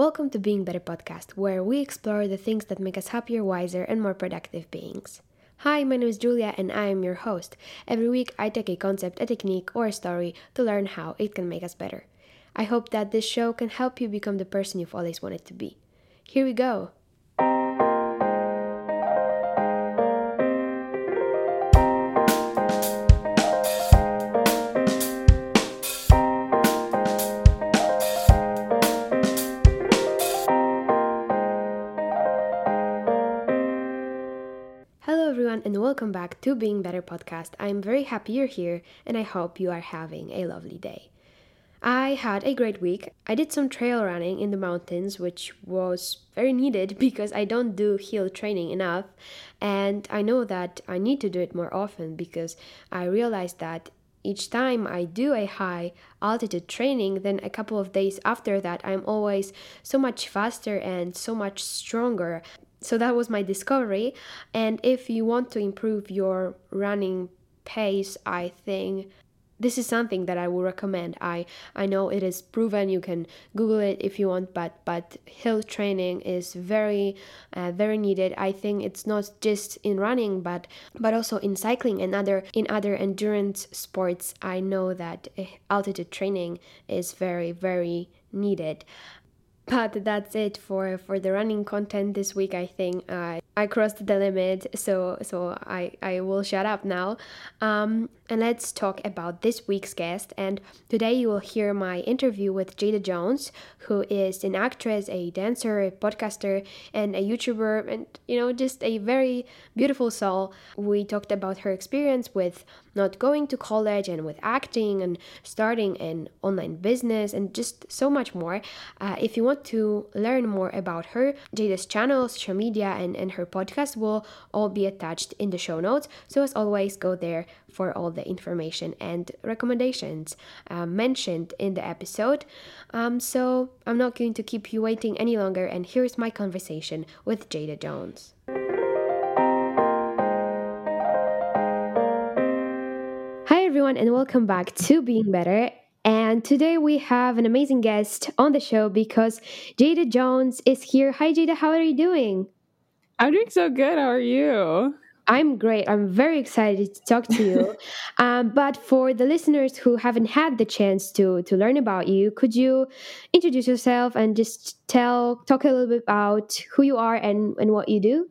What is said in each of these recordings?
Welcome to Being Better podcast, where we explore the things that make us happier, wiser, and more productive beings. Hi, my name is Julia, and I am your host. Every week, I take a concept, a technique, or a story to learn how it can make us better. I hope that this show can help you become the person you've always wanted to be. Here we go. Back to Being Better podcast. I'm very happy you're here, and I hope you are having a lovely day. I had a great week. I did some trail running in the mountains, which was very needed because I don't do hill training enough, and I know that I need to do it more often because I realized that each time I do a high altitude training, then a couple of days after that, I'm always so much faster and so much stronger so that was my discovery and if you want to improve your running pace i think this is something that I would recommend. I I know it is proven. You can Google it if you want, but but hill training is very uh, very needed. I think it's not just in running, but but also in cycling and other in other endurance sports. I know that uh, altitude training is very very needed but that's it for for the running content this week i think. Uh, i crossed the limit so so i i will shut up now. Um, and let's talk about this week's guest. And today you will hear my interview with jada jones who is an actress a dancer a podcaster and a youtuber and you know just a very beautiful soul. We talked about her experience with not going to college and with acting and starting an online business and just so much more. Uh, if you want to learn more about her, Jada's channel, social media, and, and her podcast will all be attached in the show notes. So, as always, go there for all the information and recommendations uh, mentioned in the episode. Um, so, I'm not going to keep you waiting any longer, and here's my conversation with Jada Jones. Everyone, and welcome back to Being Better. And today we have an amazing guest on the show because Jada Jones is here. Hi, Jada, how are you doing? I'm doing so good. How are you? I'm great. I'm very excited to talk to you. um, but for the listeners who haven't had the chance to to learn about you, could you introduce yourself and just tell talk a little bit about who you are and, and what you do?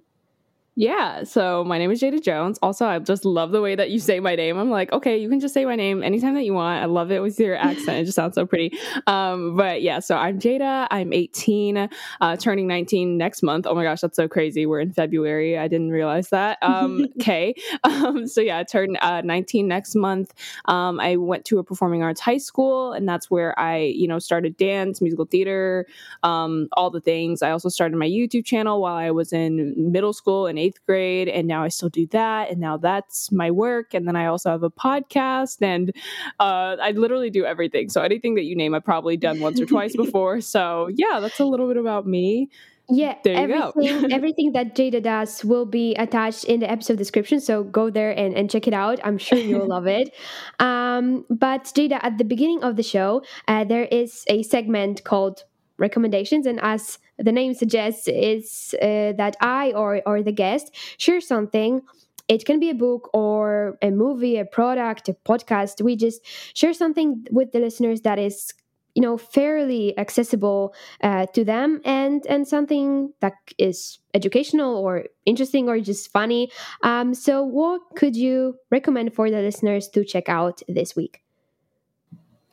Yeah, so my name is Jada Jones. Also, I just love the way that you say my name. I'm like, okay, you can just say my name anytime that you want. I love it with your accent. It just sounds so pretty. Um, but yeah, so I'm Jada. I'm 18, uh, turning 19 next month. Oh my gosh, that's so crazy. We're in February. I didn't realize that. Um, okay. Um, so yeah, I turned uh, 19 next month. Um, I went to a performing arts high school, and that's where I, you know, started dance, musical theater, um, all the things. I also started my YouTube channel while I was in middle school and eighth grade and now I still do that and now that's my work and then I also have a podcast and uh, I literally do everything. So anything that you name I've probably done once or twice before. So yeah, that's a little bit about me. Yeah, everything everything that Jada does will be attached in the episode description. So go there and, and check it out. I'm sure you'll love it. Um, but Jada, at the beginning of the show, uh, there is a segment called recommendations, and as the name suggests is uh, that I or or the guest share something. It can be a book or a movie a product a podcast. We just share something with the listeners that is you know fairly accessible uh, to them and and something that is educational or interesting or just funny. Um, so what could you recommend for the listeners to check out this week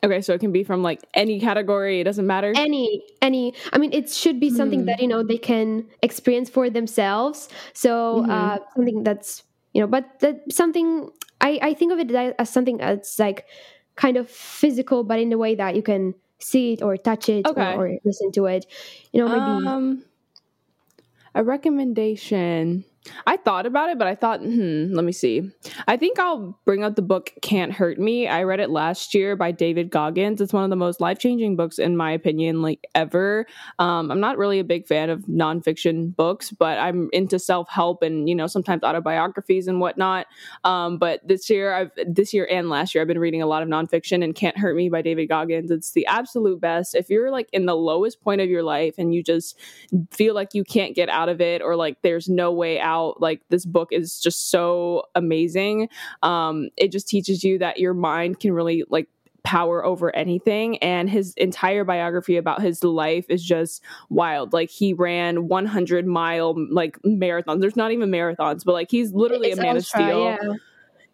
Okay, so it can be from like any category, it doesn't matter. Any any I mean it should be something mm. that you know they can experience for themselves. So mm-hmm. uh something that's you know, but that something I I think of it as something that's like kind of physical but in a way that you can see it or touch it okay. or, or, listen to it. You know, maybe um, a recommendation I thought about it, but I thought, hmm, let me see. I think I'll bring up the book Can't Hurt Me. I read it last year by David Goggins. It's one of the most life changing books, in my opinion, like ever. Um, I'm not really a big fan of nonfiction books, but I'm into self help and, you know, sometimes autobiographies and whatnot. Um, but this year, I've this year and last year, I've been reading a lot of nonfiction and Can't Hurt Me by David Goggins. It's the absolute best. If you're like in the lowest point of your life and you just feel like you can't get out of it or like there's no way out, out like this book is just so amazing. Um it just teaches you that your mind can really like power over anything and his entire biography about his life is just wild. Like he ran 100 mile like marathons. There's not even marathons but like he's literally it's a man of steel. yeah.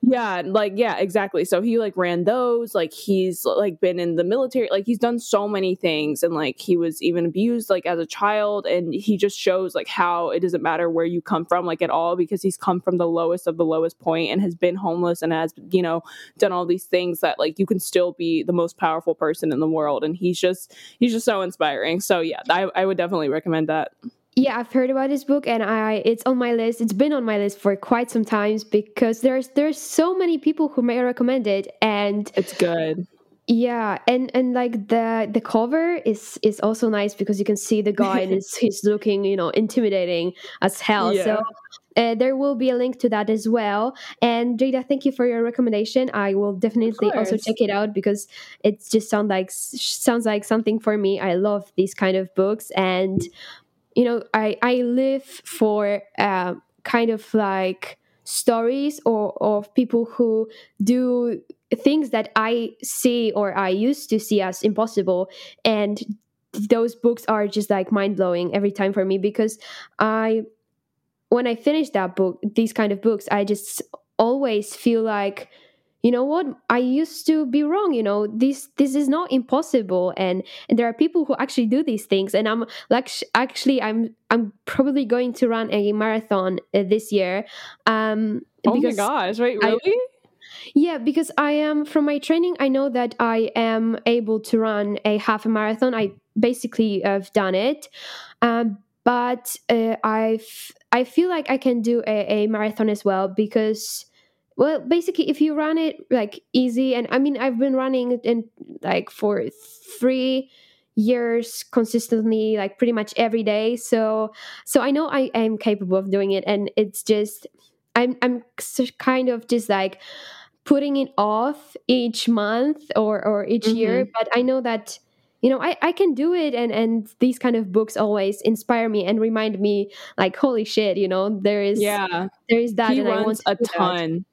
Yeah, like yeah, exactly. So he like ran those, like he's like been in the military, like he's done so many things and like he was even abused like as a child and he just shows like how it doesn't matter where you come from like at all because he's come from the lowest of the lowest point and has been homeless and has, you know, done all these things that like you can still be the most powerful person in the world and he's just he's just so inspiring. So yeah, I I would definitely recommend that. Yeah, I've heard about this book and I it's on my list. It's been on my list for quite some times because there's there's so many people who may recommend it and it's good. Yeah, and and like the the cover is is also nice because you can see the guy and he's, he's looking, you know, intimidating as hell. Yeah. So uh, there will be a link to that as well. And Jada, thank you for your recommendation. I will definitely also check it out because it just sounds like sounds like something for me. I love these kind of books, and you know i i live for uh, kind of like stories or of people who do things that i see or i used to see as impossible. And those books are just like mind-blowing every time for me because i when i finish that book these kind of books i just always feel like you know what? I used to be wrong you know? This this is not impossible and and there are people who actually do these things and i'm like actually i'm i'm probably going to run a marathon uh, this year um oh my gosh wait really? I, yeah, because I am from my training, I know that I am able to run a half a marathon. I basically have done it, um, but uh, I I feel like I can do a, a marathon as well because well basically if you run it like easy and i mean i've been running it in like for three years consistently like pretty much every day so so i know i am capable of doing it and it's just i'm i'm kind of just like putting it off each month or or each mm-hmm. year but i know that you know I, I can do it and and these kind of books always inspire me and remind me like holy shit you know there is yeah there is that he and runs I want a ton.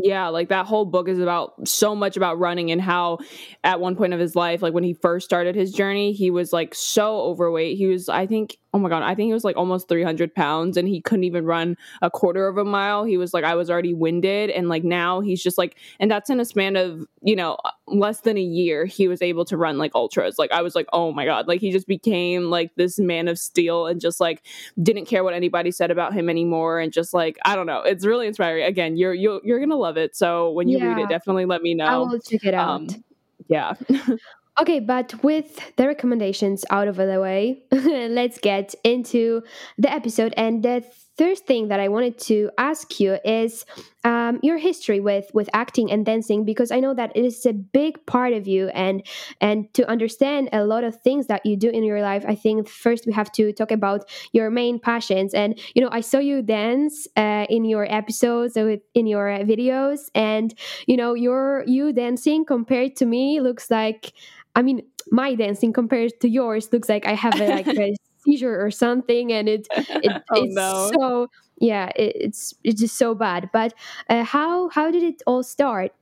Yeah, like that whole book is about so much about running and how at one point of his life, like when he first started his journey, he was like so overweight. He was, I think, oh my god i think it was like almost 300 pounds and he couldn't even run a quarter of a mile. He was like i was already winded and like now he's just like and that's in a span of you know less than a year he was able to run like ultras. Like i was like oh my god. Like he just became like this man of steel and just like didn't care what anybody said about him anymore and just like i don't know. It's really inspiring. Again you're you're, you're gonna love it. So when you yeah. read it definitely let me know. i will check it out. Um, yeah Okay, but with the recommendations out of the way, let's get into the episode. And the first thing that I wanted to ask you is um, your history with with acting and dancing, because I know that it is a big part of you, and and to understand a lot of things that you do in your life, I think first we have to talk about your main passions. And you know, I saw you dance uh, in your episodes, in your videos, and you know, your you dancing compared to me looks like I mean, my dancing compared to yours looks like I have a, like a seizure or something, and it, it oh, it's no. so yeah, it, it's it's just so bad. But uh, how how did it all start?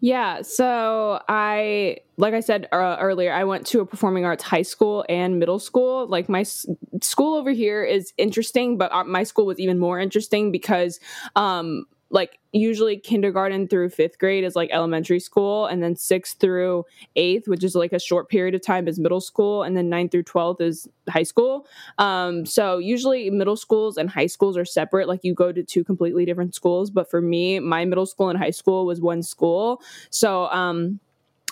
Yeah, so I, like I said uh, earlier, I went to a performing arts high school and middle school. Like my s- school over here is interesting, but our, my school was even more interesting because um, like usually kindergarten through fifth grade is like elementary school and then sixth through eighth which is like a short period of time is middle school and then ninth through 12th is high school. Um, so usually middle schools and high schools are separate like you go to two completely different schools but for me my middle school and high school was one school. So um,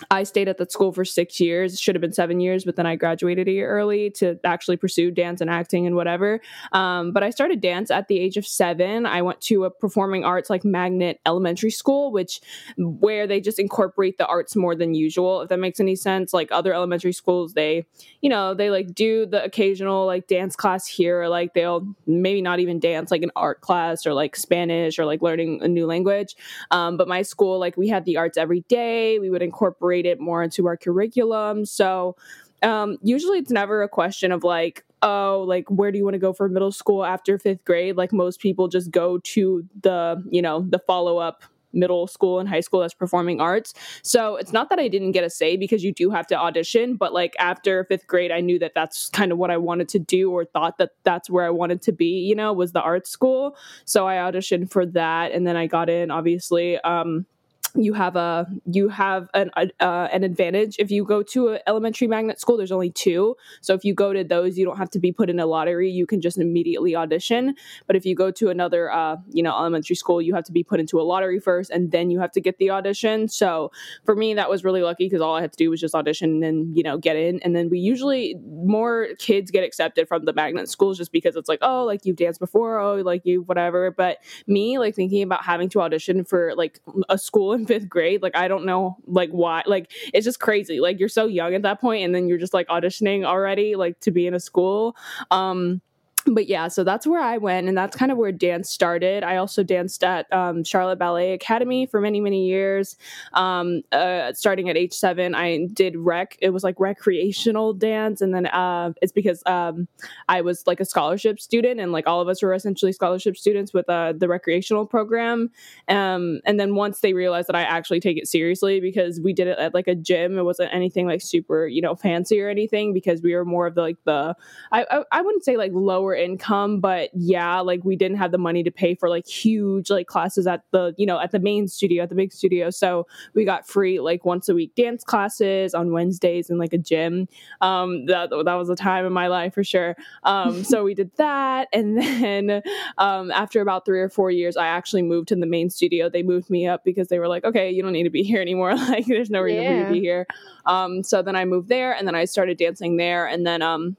I stayed at that school for six years. Should have been seven years, but then I graduated a year early to actually pursue dance and acting and whatever. Um, but I started dance at the age of seven. I went to a performing arts like magnet elementary school, which where they just incorporate the arts more than usual. If that makes any sense, like other elementary schools, they you know they like do the occasional like dance class here, or like they'll maybe not even dance like an art class or like Spanish or like learning a new language. Um, but my school, like we had the arts every day. We would incorporate incorporate it more into our curriculum. So um, usually it's never a question of like, oh, like where do you want to go for middle school after fifth grade? Like most people just go to the, you know, the follow up middle school and high school that's performing arts. So it's not that I didn't get a say because you do have to audition, but like after fifth grade, I knew that that's kind of what I wanted to do or thought that that's where I wanted to be, you know, was the art school. So I auditioned for that and then I got in, obviously. Um, you have a you have an uh, an advantage. If you go to an elementary magnet school there's only two. So if you go to those you don't have to be put in a lottery. You can just immediately audition. But if you go to another uh, you know elementary school you have to be put into a lottery first and then you have to get the audition. So for me that was really lucky because all i had to do was just audition and then you know get in. And then we usually more kids get accepted from the magnet schools just because it's like oh like you've danced before. Oh like you whatever. But me like thinking about having to audition for like a school in fifth grade. Like I don't know like why. Like it's just crazy. Like you're so young at that point and then you're just like auditioning already like to be in a school. Um but yeah, so that's where I went, and that's kind of where dance started. I also danced at um, Charlotte Ballet Academy for many, many years. Um, uh, starting at age seven, I did rec. It was like recreational dance, and then uh, it's because um, I was like a scholarship student, and like all of us were essentially scholarship students with uh, the recreational program. Um, and then once they realized that I actually take it seriously, because we did it at like a gym, it wasn't anything like super, you know, fancy or anything, because we were more of the like the I I, I wouldn't say like lower lower income but yeah like we didn't have the money to pay for like huge like classes at the you know at the main studio at the big studio. So we got free like once a week dance classes on wednesdays in like a gym. Um that, that was a time in my life for sure. Um so we did that. And then um after about three or four years i actually moved to the main studio. They moved me up because they were like okay you don't need to be here anymore. Like there's no reason yeah. for you to be here. Um so then i moved there and then i started dancing there. And then um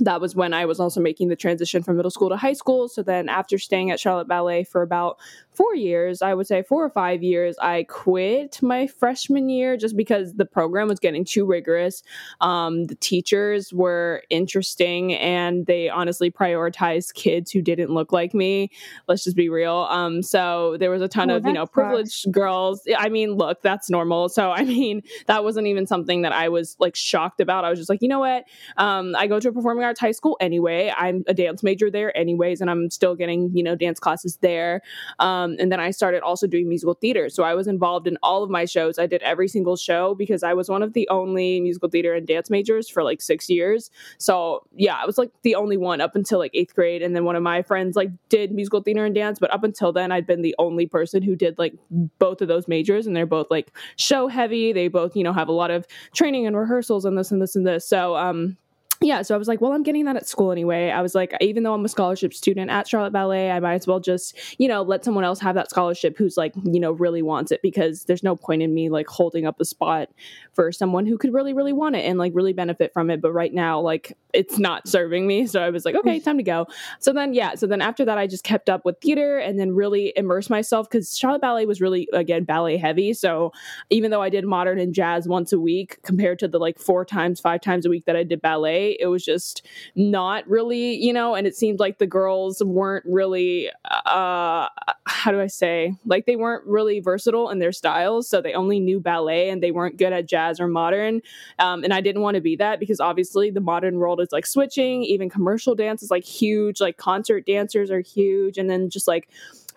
that was when I was also making the transition from middle school to high school. So then, after staying at Charlotte Ballet for about four years, I would say four or five years, I quit my freshman year just because the program was getting too rigorous. Um, the teachers were interesting and they honestly prioritized kids who didn't look like me. Let's just be real. Um, so there was a ton oh, of, you know, privileged sucks. girls. I mean, look, that's normal. So, I mean, that wasn't even something that I was like shocked about. I was just like, you know what? Um, I go to a performing arts high school anyway. I'm a dance major there anyways, and I'm still getting, you know, dance classes there. Um, um, and then I started also doing musical theater. So I was involved in all of my shows. I did every single show because I was one of the only musical theater and dance majors for like six years. So yeah, I was like the only one up until like eighth grade. And then one of my friends like did musical theater and dance. But up until then, I'd been the only person who did like both of those majors. And they're both like show heavy. They both, you know, have a lot of training and rehearsals and this and this and this. So, um, yeah, so I was like, well, I'm getting that at school anyway. I was like, even though I'm a scholarship student at Charlotte Ballet, I might as well just, you know, let someone else have that scholarship who's like, you know, really wants it because there's no point in me like holding up a spot for someone who could really, really want it and like really benefit from it. But right now, like, it's not serving me. So I was like, okay, mm. time to go. So then, yeah, so then after that, I just kept up with theater and then really immersed myself because Charlotte Ballet was really, again, ballet heavy. So even though I did modern and jazz once a week compared to the like four times, five times a week that I did ballet, it was just not really, you know, and it seemed like the girls weren't really, uh, how do I say, like they weren't really versatile in their styles. So they only knew ballet and they weren't good at jazz or modern. Um, and I didn't want to be that because obviously the modern world is like switching, even commercial dance is like huge, like concert dancers are huge. And then just like,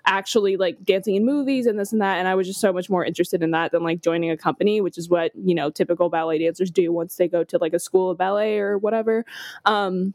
actually like dancing in movies and this and that and i was just so much more interested in that than like joining a company which is what you know typical ballet dancers do once they go to like a school of ballet or whatever. Um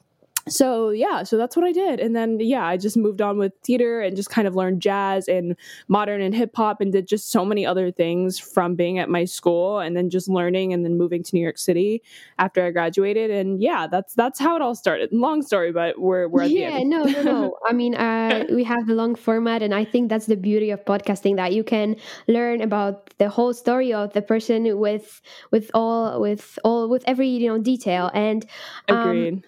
so yeah so that's what i did. And then yeah i just moved on with theater and just kind of learned jazz and modern and hip hop and did just so many other things from being at my school and then just learning and then moving to new york city after i graduated. And yeah that's that's how it all started. Long story but we're we're at yeah the end. no no no. I mean uh, we have the long format and i think that's the beauty of podcasting that you can learn about the whole story of the person with with all with all with every you know detail. And um, agreed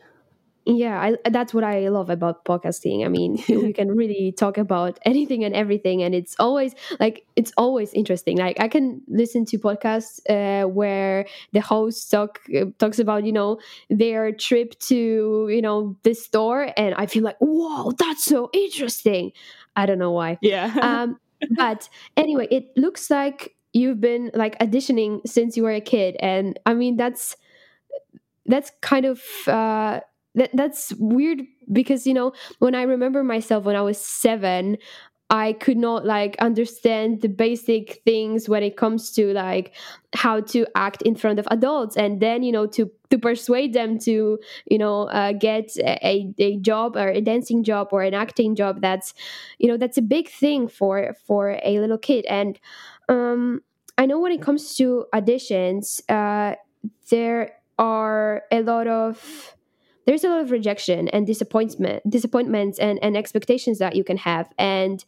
yeah I, that's what i love about podcasting. I mean we can really talk about anything and everything and it's always like it's always interesting. Like i can listen to podcasts uh, where the host talk uh, talks about you know their trip to you know this store and i feel like whoa that's so interesting. I don't know why. Yeah. Um but anyway it looks like you've been like auditioning since you were a kid and i mean that's that's kind of uh that that's weird because you know when i remember myself when i was 7 I could not like understand the basic things when it comes to like how to act in front of adults and then you know to to persuade them to you know uh, get a, a job or a dancing job or an acting job that's you know that's a big thing for for a little kid. And um I know when it comes to auditions uh there are a lot of there's a lot of rejection and disappointment disappointments and, and expectations that you can have. And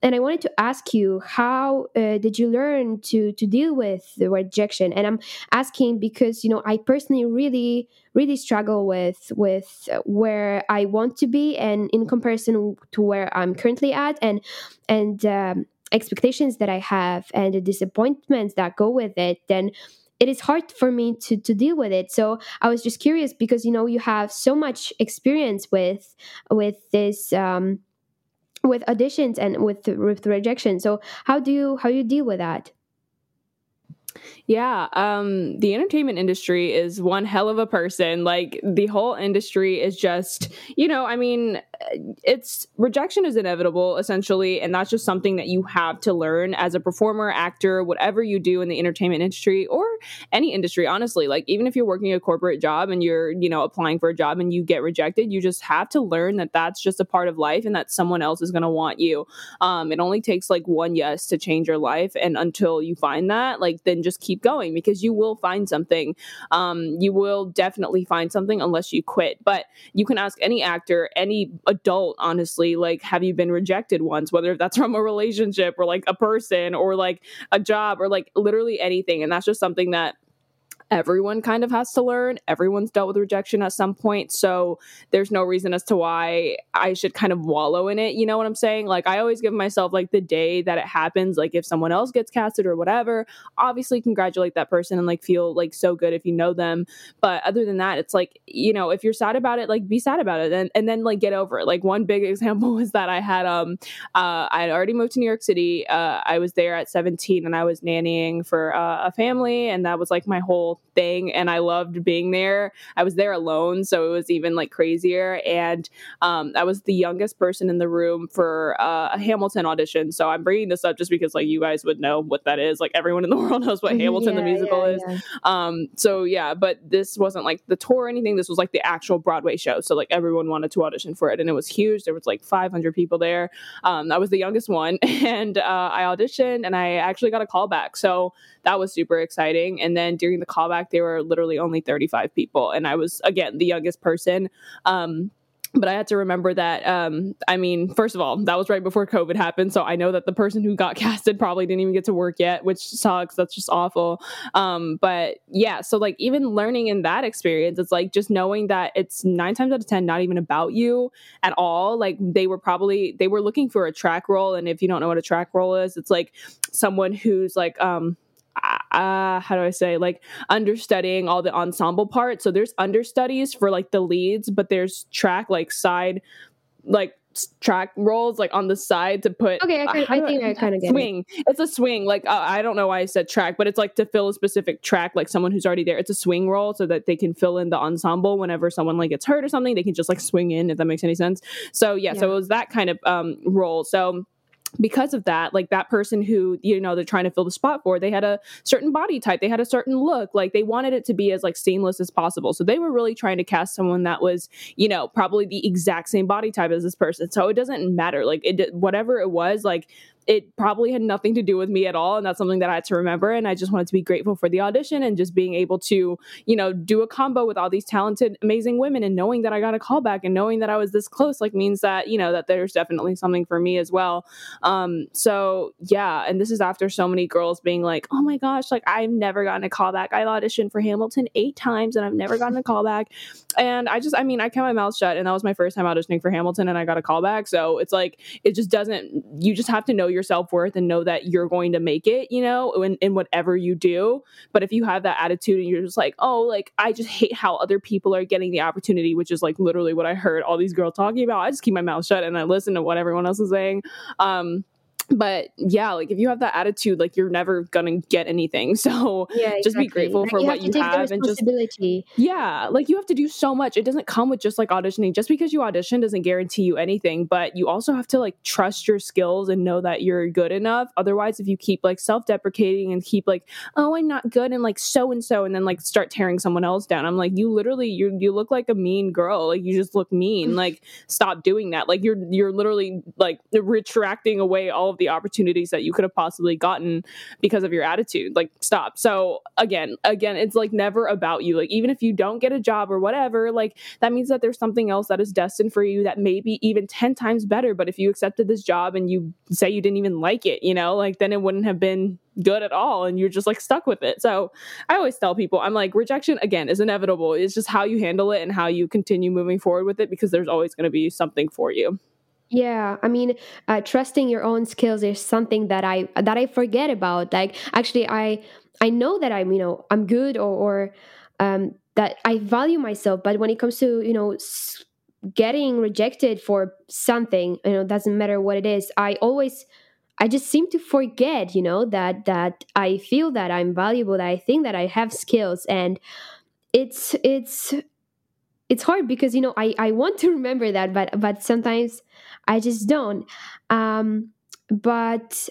and i wanted to ask you how uh, did you learn to to deal with the rejection? And i'm asking because you know i personally really really struggle with with where i want to be and in comparison to where i'm currently at and and um, expectations that i have and the disappointments that go with it then it is hard for me to to deal with it. So i was just curious because you know you have so much experience with with this um with auditions and with with rejection. So how do you how do you deal with that yeah, um, the entertainment industry is one hell of a person. Like the whole industry is just, you know, I mean, it's rejection is inevitable essentially, and that's just something that you have to learn as a performer, actor, whatever you do in the entertainment industry or any industry. Honestly, like even if you're working a corporate job and you're, you know, applying for a job and you get rejected, you just have to learn that that's just a part of life and that someone else is going to want you. Um, it only takes like one yes to change your life, and until you find that, like then just keep going because you will find something. Um, you will definitely find something unless you quit. But you can ask any actor, any adult, honestly, like, have you been rejected once, whether that's from a relationship or like a person or like a job or like literally anything. And that's just something that everyone kind of has to learn. Everyone's dealt with rejection at some point. So there's no reason as to why I should kind of wallow in it. You know what I'm saying? Like, I always give myself like the day that it happens, like if someone else gets casted or whatever, obviously congratulate that person and like feel like so good if you know them. But other than that, it's like, you know, if you're sad about it, like be sad about it and, and then like get over it. Like, one big example was that I had, um, uh, I had already moved to New York City. Uh, I was there at 17 and I was nannying for uh, a family. And that was like my whole thing and I loved being there. I was there alone, so it was even like crazier. And um, I was the youngest person in the room for uh, a Hamilton audition. So I'm bringing this up just because like you guys would know what that is. Like everyone in the world knows what mm-hmm. Hamilton yeah, the musical yeah, is. Yeah. Um, so yeah, but this wasn't like the tour or anything. This was like the actual Broadway show. So like everyone wanted to audition for it, and it was huge. There was like 500 people there. Um, I was the youngest one, and uh, I auditioned, and I actually got a call back. So that was super exciting. And then during the callback, there were literally only 35 people, and I was again the youngest person. Um, but I had to remember that. Um, I mean, first of all, that was right before COVID happened, so I know that the person who got casted probably didn't even get to work yet, which sucks. That's just awful. Um, but yeah, so like even learning in that experience, it's like just knowing that it's nine times out of ten not even about you at all. Like they were probably they were looking for a track role, and if you don't know what a track role is, it's like someone who's like um uh, how do I say like understudying all the ensemble parts. So there's understudies for like the leads, but there's track like side like track roles like on the side to put okay i, I think i kind of get swing it. it's a swing like uh, i don't know why i said track but it's like to fill a specific track like someone who's already there it's a swing role so that they can fill in the ensemble whenever someone like gets hurt or something they can just like swing in if that makes any sense so yeah, yeah. so it was that kind of um role so because of that like that person who you know they're trying to fill the spot for they had a certain body type they had a certain look like they wanted it to be as like seamless as possible. So they were really trying to cast someone that was you know probably the exact same body type as this person. So it doesn't matter like it whatever it was like it probably had nothing to do with me at all and that's something that i had to remember and i just wanted to be grateful for the audition and just being able to you know do a combo with all these talented amazing women and knowing that i got a call back and knowing that i was this close like means that you know that there's definitely something for me as well. Um so yeah and this is after so many girls being like oh my gosh like i've never gotten a call back. I auditioned for hamilton eight times and i've never gotten a call back. And i just i mean i kept my mouth shut and that was my first time auditioning for hamilton and i got a call back so it's like it just doesn't you just have to know your self-worth and know that you're going to make it you know in, in whatever you do. But if you have that attitude and you're just like oh like i just hate how other people are getting the opportunity which is like literally what i heard all these girls talking about i just keep my mouth shut and i listen to what everyone else is saying. Um but yeah, like if you have that attitude, like you're never gonna get anything. So yeah, exactly. just be grateful like for you what you have and just yeah, like you have to do so much. It doesn't come with just like auditioning. Just because you audition doesn't guarantee you anything, but you also have to like trust your skills and know that you're good enough. Otherwise, if you keep like self-deprecating and keep like, oh, I'm not good and like so and so, and then like start tearing someone else down, I'm like, you literally you you look like a mean girl. Like you just look mean. like stop doing that. Like you're you're literally like retracting away all of the opportunities that you could have possibly gotten because of your attitude. Like, stop. So again, again, it's like never about you. Like, even if you don't get a job or whatever, like that means that there's something else that is destined for you that may be even 10 times better. But if you accepted this job and you say you didn't even like it, you know, like then it wouldn't have been good at all and you're just like stuck with it. So I always tell people, I'm like, rejection again is inevitable. It's just how you handle it and how you continue moving forward with it because there's always going to be something for you. Yeah, I mean, uh, trusting your own skills is something that I that I forget about. Like, actually, I I know that I'm you know I'm good or, or um, that I value myself, but when it comes to you know getting rejected for something, you know, doesn't matter what it is. I always I just seem to forget, you know, that that I feel that I'm valuable, that I think that I have skills, and it's it's it's hard because you know I I want to remember that, but but sometimes I just don't. Um, but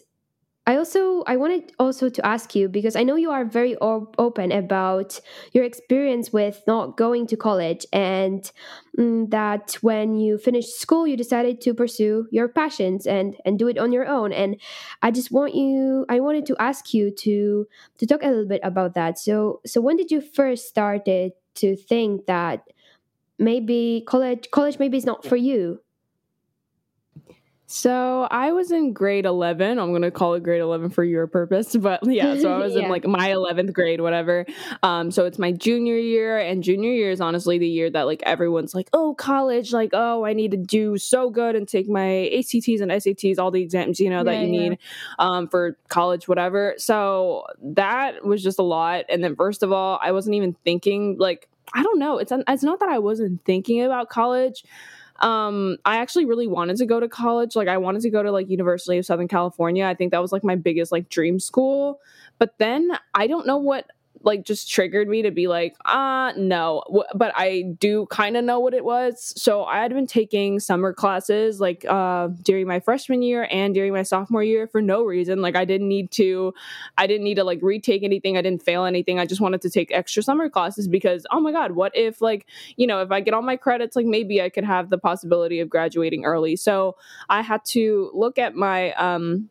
I also I wanted also to ask you because I know you are very op- open about your experience with not going to college and mm, that when you finished school you decided to pursue your passions and and do it on your own and I just want you I wanted to ask you to to talk a little bit about that. So so when did you first started to think that maybe college college maybe is not for you? So I was in grade 11. I'm going to call it grade 11 for your purpose. But yeah, so I was yeah. in like my 11th grade, whatever. Um, so it's my junior year. And junior year is honestly the year that like everyone's like, oh, college, like, oh, I need to do so good and take my ACTs and SATs, all the exams, you know, yeah, that you yeah. need um, for college, whatever. So that was just a lot. And then, first of all, I wasn't even thinking, like, I don't know. It's, it's not that I wasn't thinking about college. Um i actually really wanted to go to college. Like i wanted to go to like university of southern california. I think that was like my biggest like dream school. But then i don't know what like just triggered me to be like, ah, uh, no. But I do kind of know what it was. So I had been taking summer classes like uh, during my freshman year and during my sophomore year for no reason. Like I didn't need to, I didn't need to like retake anything. I didn't fail anything. I just wanted to take extra summer classes because, oh my God, what if like, you know, if I get all my credits, like maybe I could have the possibility of graduating early. So I had to look at my, um,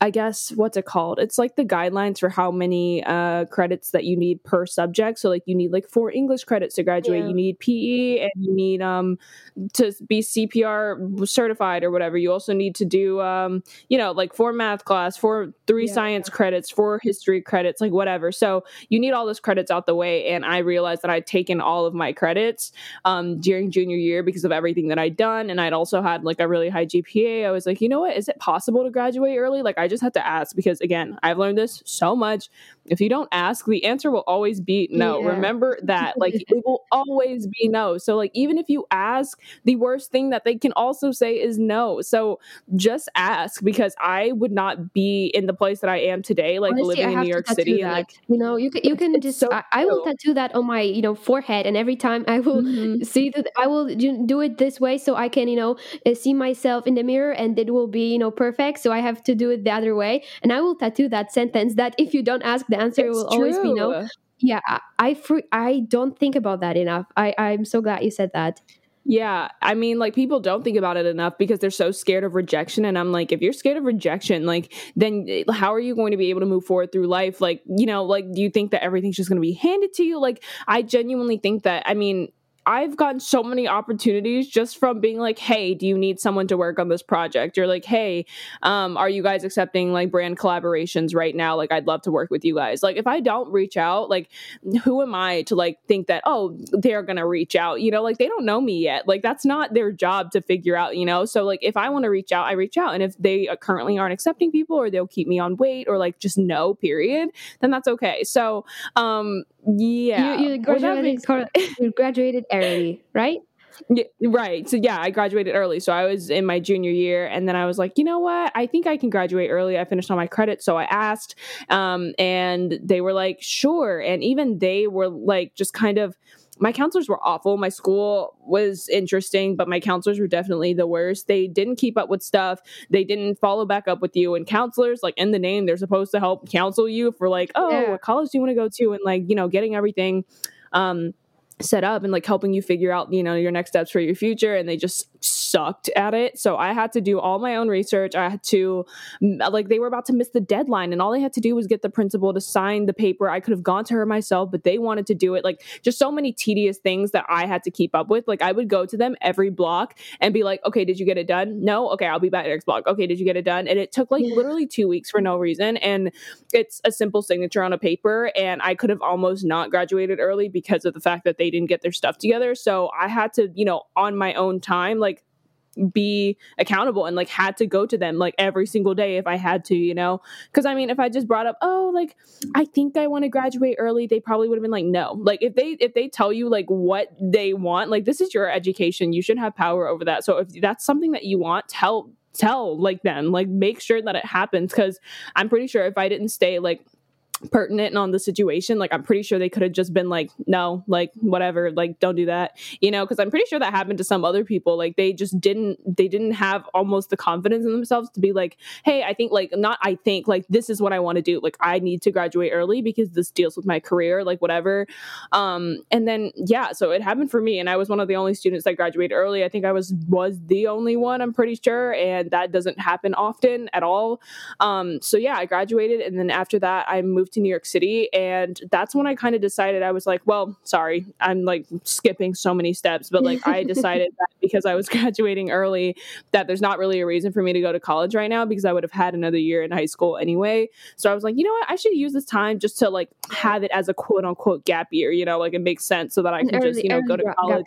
I guess what's it called? It's like the guidelines for how many uh, credits that you need per subject. So like you need like four English credits to graduate. Yeah. You need PE and you need um to be CPR certified or whatever. You also need to do um you know like four math class, four three yeah. science credits, four history credits, like whatever. So you need all those credits out the way. And I realized that I'd taken all of my credits um during junior year because of everything that I'd done, and I'd also had like a really high GPA. I was like, you know what? Is it possible to graduate early? Like like I just have to ask because again, I've learned this so much. If you don't ask, the answer will always be no. Yeah. Remember that. Like it will always be no. So like even if you ask, the worst thing that they can also say is no. So just ask because I would not be in the place that I am today, like Honestly, living in New York City. And like you know, you can you can just so I, I, will tattoo that on my you know forehead, and every time I will mm-hmm. see that I will do it this way so I can you know uh, see myself in the mirror, and it will be you know perfect. So I have to do it the other way, and I will tattoo that sentence that if you don't ask, the answer it's will true. always be no yeah i I, I don't think about that enough i i'm so glad you said that yeah, I mean, like people don't think about it enough because they're so scared of rejection. And I'm like, if you're scared of rejection, like, then eh, how are you going to be able to move forward through life? Like, you know, like, do you think that everything's just going to be handed to you? Like, I genuinely think that, I mean, I've gotten so many opportunities just from being like, hey, do you need someone to work on this project? You're like, hey, um, are you guys accepting like brand collaborations right now? Like, I'd love to work with you guys. Like, if I don't reach out, like, who am I to like think that, oh, they're gonna reach out? You know, like they don't know me yet. Like, that's not their job to figure out, you know? So, like, if I wanna reach out, I reach out. And if they uh, currently aren't accepting people or they'll keep me on wait or like just no, period, then that's okay. So, um, yeah. You, you graduated, you graduated early, right? Yeah, right. So yeah, I graduated early. So I was in my junior year, and then I was like, you know what? I think I can graduate early. I finished all my credits, so I asked, um, and they were like, sure. And even they were like, just kind of my counselors were awful. My school was interesting, but my counselors were definitely the worst. They didn't keep up with stuff. They didn't follow back up with you. And counselors, like in the name, they're supposed to help counsel you for like, oh, yeah. what college do you want to go to? And like, you know, getting everything um set up and like helping you figure out you know your next steps for your future and they just sucked at it. So i had to do all my own research. I had to like they were about to miss the deadline and all they had to do was get the principal to sign the paper. I could have gone to her myself but they wanted to do it. Like just so many tedious things that i had to keep up with. Like i would go to them every block and be like okay did you get it done? No. Okay i'll be back next block. Okay did you get it done? And it took like literally two weeks for no reason and it's a simple signature on a paper and i could have almost not graduated early because of the fact that they they didn't get their stuff together. So I had to, you know, on my own time, like be accountable and like had to go to them like every single day if I had to, you know? Cause I mean, if I just brought up, oh, like I think I want to graduate early, they probably would have been like, no. Like if they if they tell you like what they want, like this is your education. You should have power over that. So if that's something that you want, tell tell like them. Like make sure that it happens. Cause I'm pretty sure if I didn't stay like pertinent on the situation like i'm pretty sure they could have just been like no like whatever like don't do that you know because i'm pretty sure that happened to some other people like they just didn't they didn't have almost the confidence in themselves to be like hey i think like not i think like this is what i want to do like i need to graduate early because this deals with my career like whatever um and then yeah so it happened for me and i was one of the only students that graduated early. I think i was was the only one i'm pretty sure and that doesn't happen often at all um so yeah i graduated and then after that i moved moved to New York City. And that's when I kind of decided I was like, well, sorry, I'm like skipping so many steps, but like I decided that because I was graduating early, that there's not really a reason for me to go to college right now because I would have had another year in high school anyway. So I was like, you know what? I should use this time just to like have it as a quote unquote gap year, you know, like it makes sense so that I can early, just, you know, go to college.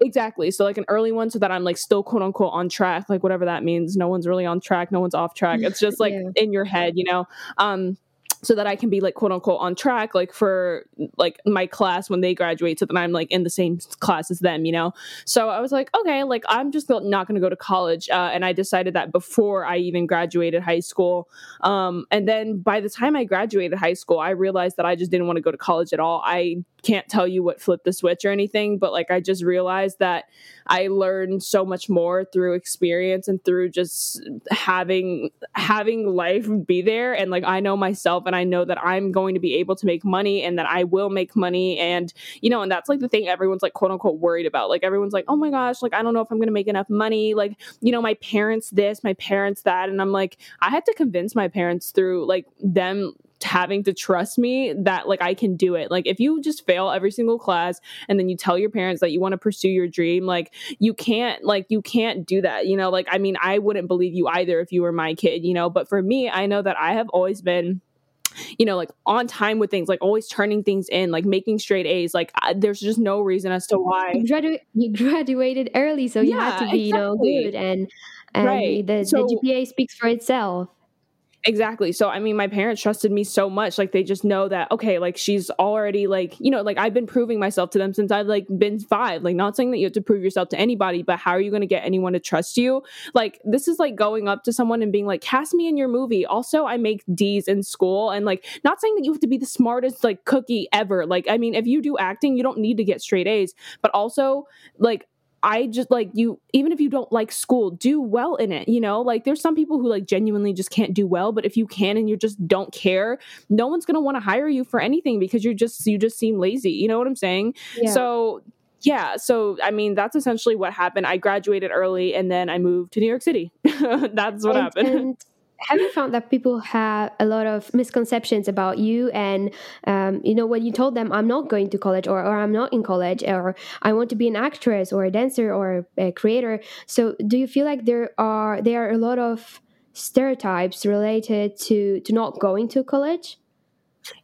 Exactly. So like an early one so that I'm like still quote unquote on track, like whatever that means. No one's really on track, no one's off track. It's just like yeah. in your head, you know. Um so that I can be like quote unquote on track like for like my class when they graduate so that I'm like in the same class as them, you know. So I was like, okay, like I'm just not going to go to college uh, and I decided that before I even graduated high school. Um, and then by the time I graduated high school, I realized that I just didn't want to go to college at all. I can't tell you what flipped the switch or anything, but like I just realized that I learned so much more through experience and through just having having life be there and like I know myself and I know that I'm going to be able to make money and that I will make money and you know and that's like the thing everyone's like quote unquote worried about. Like everyone's like, "Oh my gosh, like I don't know if I'm going to make enough money." Like, you know, my parents this, my parents that and I'm like I had to convince my parents through like them having to trust me that like I can do it. Like if you just fail every single class and then you tell your parents that you want to pursue your dream, like you can't like you can't do that. You know, like I mean, I wouldn't believe you either if you were my kid, you know, but for me, I know that I have always been you know, like on time with things, like always turning things in, like making straight A's. Like I, there's just no reason as to why you, gradu- you graduated early, so you yeah, had to be, exactly. you know, good and and right. the, so, the GPA speaks for itself. Exactly. So I mean my parents trusted me so much like they just know that okay like she's already like you know like I've been proving myself to them since I've like been 5 like not saying that you have to prove yourself to anybody but how are you going to get anyone to trust you? Like this is like going up to someone and being like cast me in your movie. Also I make D's in school and like not saying that you have to be the smartest like cookie ever. Like I mean if you do acting you don't need to get straight A's but also like I just like you, even if you don't like school, do well in it. You know, like there's some people who like genuinely just can't do well, but if you can and you just don't care, no one's gonna want to hire you for anything because you're just you just seem lazy. You know what I'm saying? Yeah. So yeah, so I mean that's essentially what happened. I graduated early and then I moved to New York City. that's what and, happened. And have you found that people have a lot of misconceptions about you? And um, you know when you told them i'm not going to college or, or i'm not in college or i want to be an actress or a dancer or a creator so do you feel like there are there are a lot of stereotypes related to to not going to college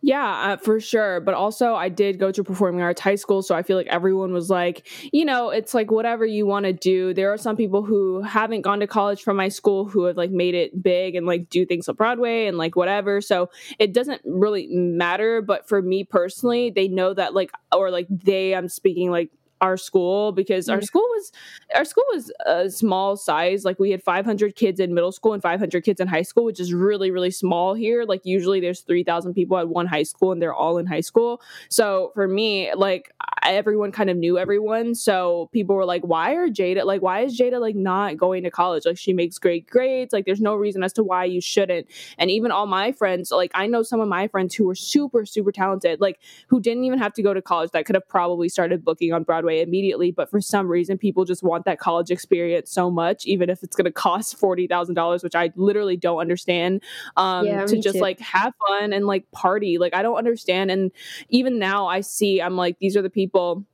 yeah, uh, for sure. But also, I did go to performing arts high school. So I feel like everyone was like, you know, it's like whatever you want to do. There are some people who haven't gone to college from my school who have like made it big and like do things on Broadway and like whatever. So it doesn't really matter. But for me personally, they know that like, or like they, I'm speaking like our school because our school was our school was a small size. Like we had 500 kids in middle school and 500 kids in high school which is really really small here. Like usually there's 3000 people at one high school and they're all in high school. So for me like everyone kind of knew everyone. So people were like why are jada like why is jada like not going to college? Like she makes great grades. Like there's no reason as to why you shouldn't. And even all my friends like i know some of my friends who were super super talented like who didn't even have to go to college that could have probably started booking on broadway away immediately. But for some reason, people just want that college experience so much, even if it's going to cost forty thousand dollars, which I literally don't understand. Um, yeah, to just too. like have fun and like party, like I don't understand. And even now, I see I'm like these are the people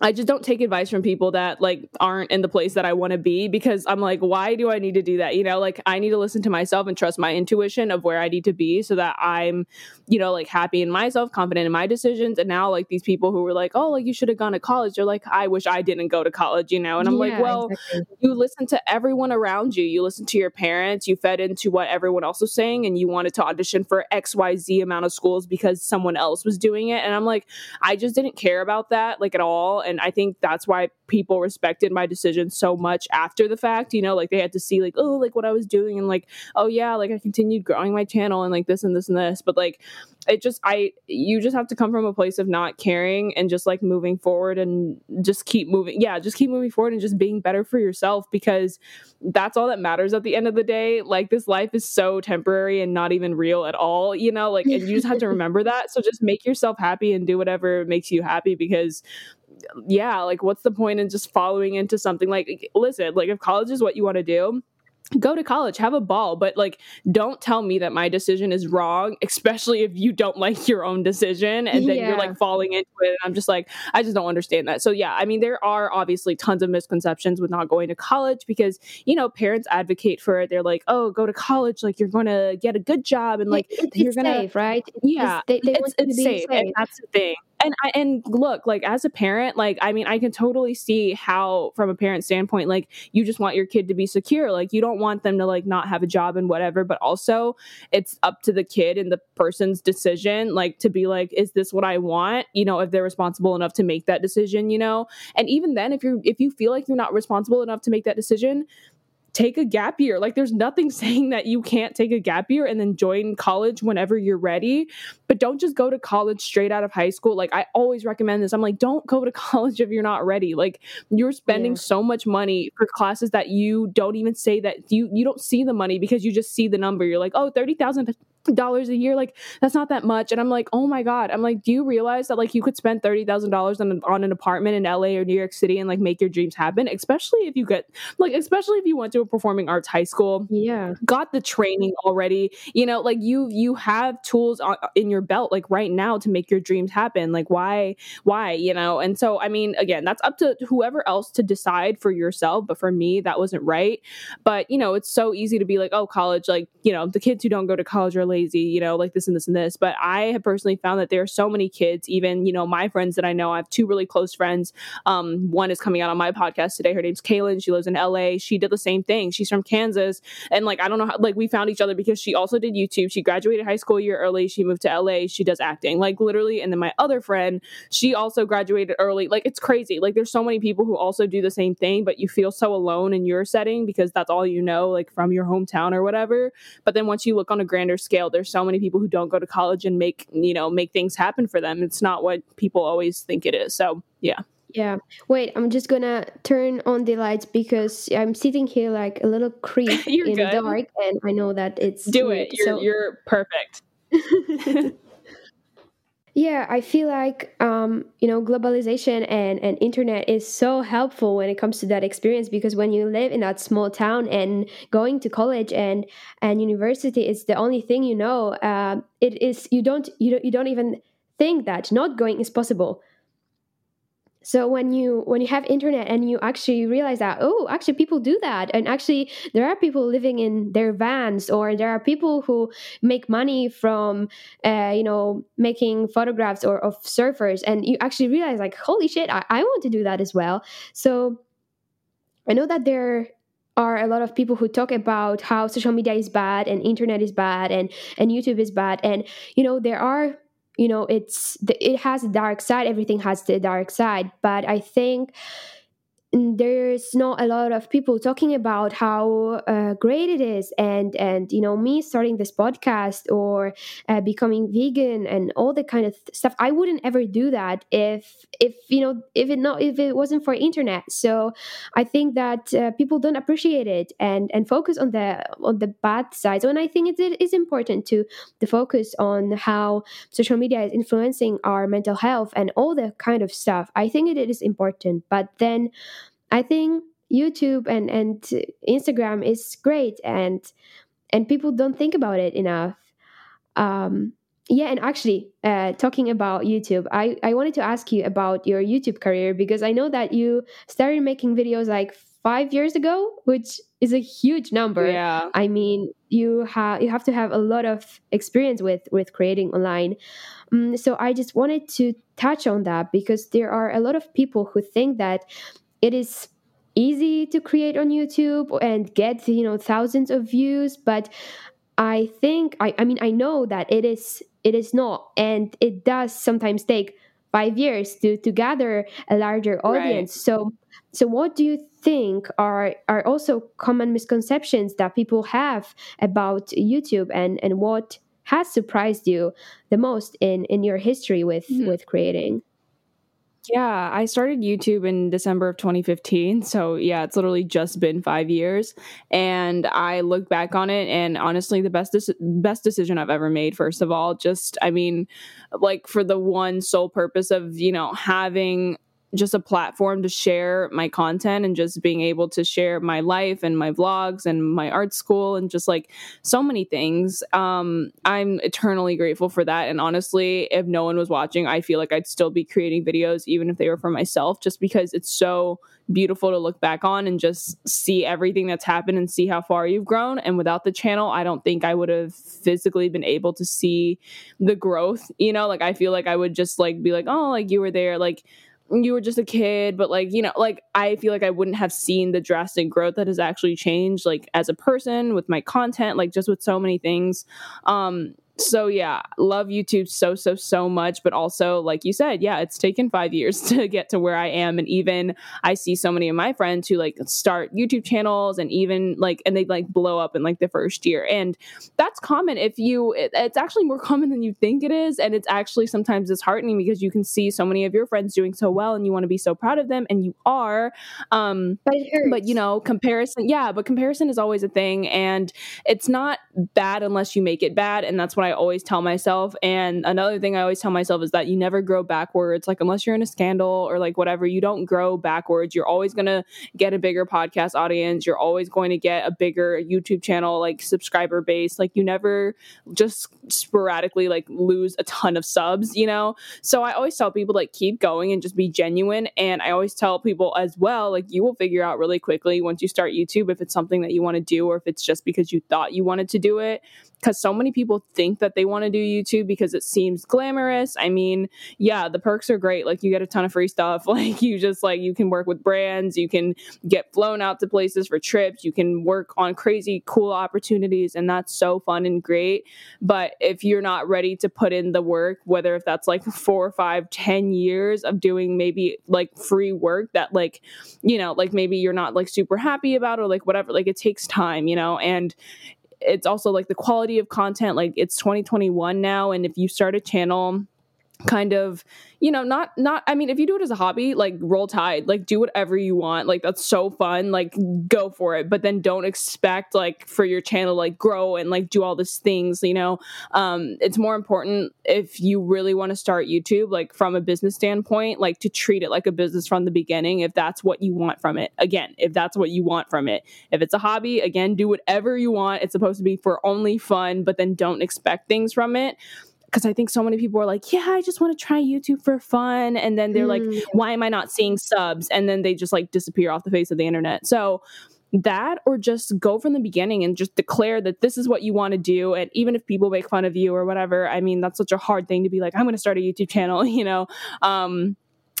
I just don't take advice from people that like aren't in the place that I want to be because I'm like, why do I need to do that? You know, like I need to listen to myself and trust my intuition of where I need to be so that I'm, you know, like happy in myself, confident in my decisions. And now, like these people who were like, oh, like you should have gone to college, they're like, I wish I didn't go to college, you know? And I'm yeah, like, well, exactly. you listen to everyone around you, you listen to your parents, you fed into what everyone else was saying, and you wanted to audition for XYZ amount of schools because someone else was doing it. And I'm like, I just didn't care about that, like at all and I think that's why people respected my decision so much after the fact. You know, like they had to see like, oh, like what I was doing and like, oh yeah, like I continued growing my channel and like this and this and this. But like it just I you just have to come from a place of not caring and just like moving forward and just keep moving. Yeah, just keep moving forward and just being better for yourself because that's all that matters at the end of the day. Like this life is so temporary and not even real at all, you know, like and you just have to remember that. So just make yourself happy and do whatever makes you happy because yeah, like what's the point in just following into something like listen, like if college is what you want to do, go to college have a ball but like don't tell me that my decision is wrong especially if you don't like your own decision and then yeah. you're like falling into it and i'm just like i just don't understand that. So yeah i mean there are obviously tons of misconceptions with not going to college because you know parents advocate for it. They're like oh go to college like you're gonna get a good job and like it, you're gonna safe, right? Yeah they, they it's, it's safe, safe and that's the thing and I, and look like as a parent like i mean i can totally see how from a parent standpoint like you just want your kid to be secure. Like you don't want them to like not have a job and whatever but also it's up to the kid and the person's decision like to be like is this what i want? You know if they're responsible enough to make that decision you know? And even then if you're if you feel like you're not responsible enough to make that decision take a gap year. Like there's nothing saying that you can't take a gap year and then join college whenever you're ready. But don't just go to college straight out of high school. Like I always recommend this. I'm like, don't go to college if you're not ready. Like you're spending yeah. so much money for classes that you don't even say that you you don't see the money because you just see the number. You're like, "Oh, oh, thirty thousand dollars a year like that's not that much. And i'm like oh my god. I'm like do you realize that like you could spend $30000 on, on an apartment in la or new york city and like make your dreams happen especially if you get like especially if you went to a performing arts high school yeah. got the training already you know like you you have tools on, in your belt like right now to make your dreams happen. Like why why you know? And so i mean again that's up to whoever else to decide for yourself but for me that wasn't right. But you know it's so easy to be like oh college like you know the kids who don't go to college are lazy, you know, like this and this and this. But I have personally found that there are so many kids, even, you know, my friends that I know, I have two really close friends. Um, one is coming out on my podcast today. Her name's Kaylin. She lives in LA. She did the same thing. She's from Kansas. And like, I don't know how, like, we found each other because she also did YouTube. She graduated high school a year early. She moved to LA. She does acting, like, literally. And then my other friend, she also graduated early. Like, it's crazy. Like, there's so many people who also do the same thing, but you feel so alone in your setting because that's all you know, like, from your hometown or whatever. But then once you look on a grander scale, there's so many people who don't go to college and make, you know, make things happen for them. It's not what people always think it is. So, yeah. Yeah. Wait, I'm just gonna turn on the lights because I'm sitting here like a little creep in good. the dark, and I know that it's do it. You're, so... you're perfect. yeah, I feel like um, you know globalization and and internet is so helpful when it comes to that experience because when you live in that small town and going to college and and university is the only thing you know, uh, it is you don't you don't you don't even think that not going is possible so when you when you have internet and you actually realize that oh actually people do that. And actually there are people living in their vans or there are people who make money from uh, you know making photographs or of surfers. And you actually realize like holy shit I, I want to do that as well. So i know that there are a lot of people who talk about how social media is bad and internet is bad and and youtube is bad. And you know there are you know it's it has a dark side everything has the dark side. But i think there's not a lot of people talking about how uh, great it is and and you know me starting this podcast or uh, becoming vegan and all the kind of stuff. I wouldn't ever do that if if you know if it not if it wasn't for internet. So i think that uh, people don't appreciate it and and focus on the on the bad sides. And i think it is important to to focus on how social media is influencing our mental health and all the kind of stuff. I think it is important but then I think YouTube and and Instagram is great and and people don't think about it enough. Um, yeah, and actually, uh, talking about YouTube, I, I wanted to ask you about your YouTube career because I know that you started making videos like five years ago, which is a huge number. Yeah. I mean, you have you have to have a lot of experience with with creating online. Um, so I just wanted to touch on that because there are a lot of people who think that it is easy to create on YouTube and get you know thousands of views but I think I, I mean I know that it is it is not and it does sometimes take 5 years to to gather a larger audience right. so so what do you think are are also common misconceptions that people have about YouTube and and what has surprised you the most in in your history with mm-hmm. with creating yeah, I started YouTube in December of 2015. So, yeah, it's literally just been 5 years and I look back on it and honestly the best de- best decision I've ever made first of all. Just I mean, like for the one sole purpose of, you know, having just a platform to share my content and just being able to share my life and my vlogs and my art school and just like so many things. Um, I'm eternally grateful for that. And honestly, if no one was watching, I feel like I'd still be creating videos, even if they were for myself, just because it's so beautiful to look back on and just see everything that's happened and see how far you've grown. And without the channel, I don't think I would have physically been able to see the growth. You know, like I feel like I would just like be like, oh, like you were there. Like, you were just a kid, but like, you know, like I feel like I wouldn't have seen the drastic growth that has actually changed, like as a person with my content, like just with so many things. Um, so yeah, love YouTube so so so much, but also like you said, yeah, it's taken 5 years to get to where I am and even I see so many of my friends who like start YouTube channels and even like and they like blow up in like the first year. And that's common if you it, it's actually more common than you think it is and it's actually sometimes disheartening because you can see so many of your friends doing so well and you want to be so proud of them and you are um but, but you know, comparison, yeah, but comparison is always a thing and it's not bad unless you make it bad and that's what I always tell myself. And another thing I always tell myself is that you never grow backwards. Like, unless you're in a scandal or like whatever, you don't grow backwards. You're always going to get a bigger podcast audience. You're always going to get a bigger YouTube channel, like subscriber base. Like, you never just sporadically like lose a ton of subs, you know? So I always tell people, like, keep going and just be genuine. And I always tell people as well, like, you will figure out really quickly once you start YouTube if it's something that you want to do or if it's just because you thought you wanted to do it because so many people think that they want to do YouTube because it seems glamorous. I mean, yeah, the perks are great. Like you get a ton of free stuff. Like you just like you can work with brands, you can get flown out to places for trips, you can work on crazy cool opportunities and that's so fun and great. But if you're not ready to put in the work, whether if that's like four, or five, ten years of doing maybe like free work that like, you know, like maybe you're not like super happy about or like whatever, like it takes time, you know, and it's also like the quality of content like it's 2021 now and if you start a channel kind of you know not not i mean if you do it as a hobby like roll tide like do whatever you want like that's so fun like go for it but then don't expect like for your channel like grow and like do all these things you know? Um it's more important if you really want to start youtube like from a business standpoint like to treat it like a business from the beginning if that's what you want from it. Again if that's what you want from it. If it's a hobby again do whatever you want. It's supposed to be for only fun but then don't expect things from it because I think so many people are like, yeah, I just want to try YouTube for fun. And then they're mm. like, why am I not seeing subs? And then they just like disappear off the face of the internet. So that or just go from the beginning and just declare that this is what you want to do and even if people make fun of you or whatever i mean that's such a hard thing to be like i'm going to start a youtube channel you know um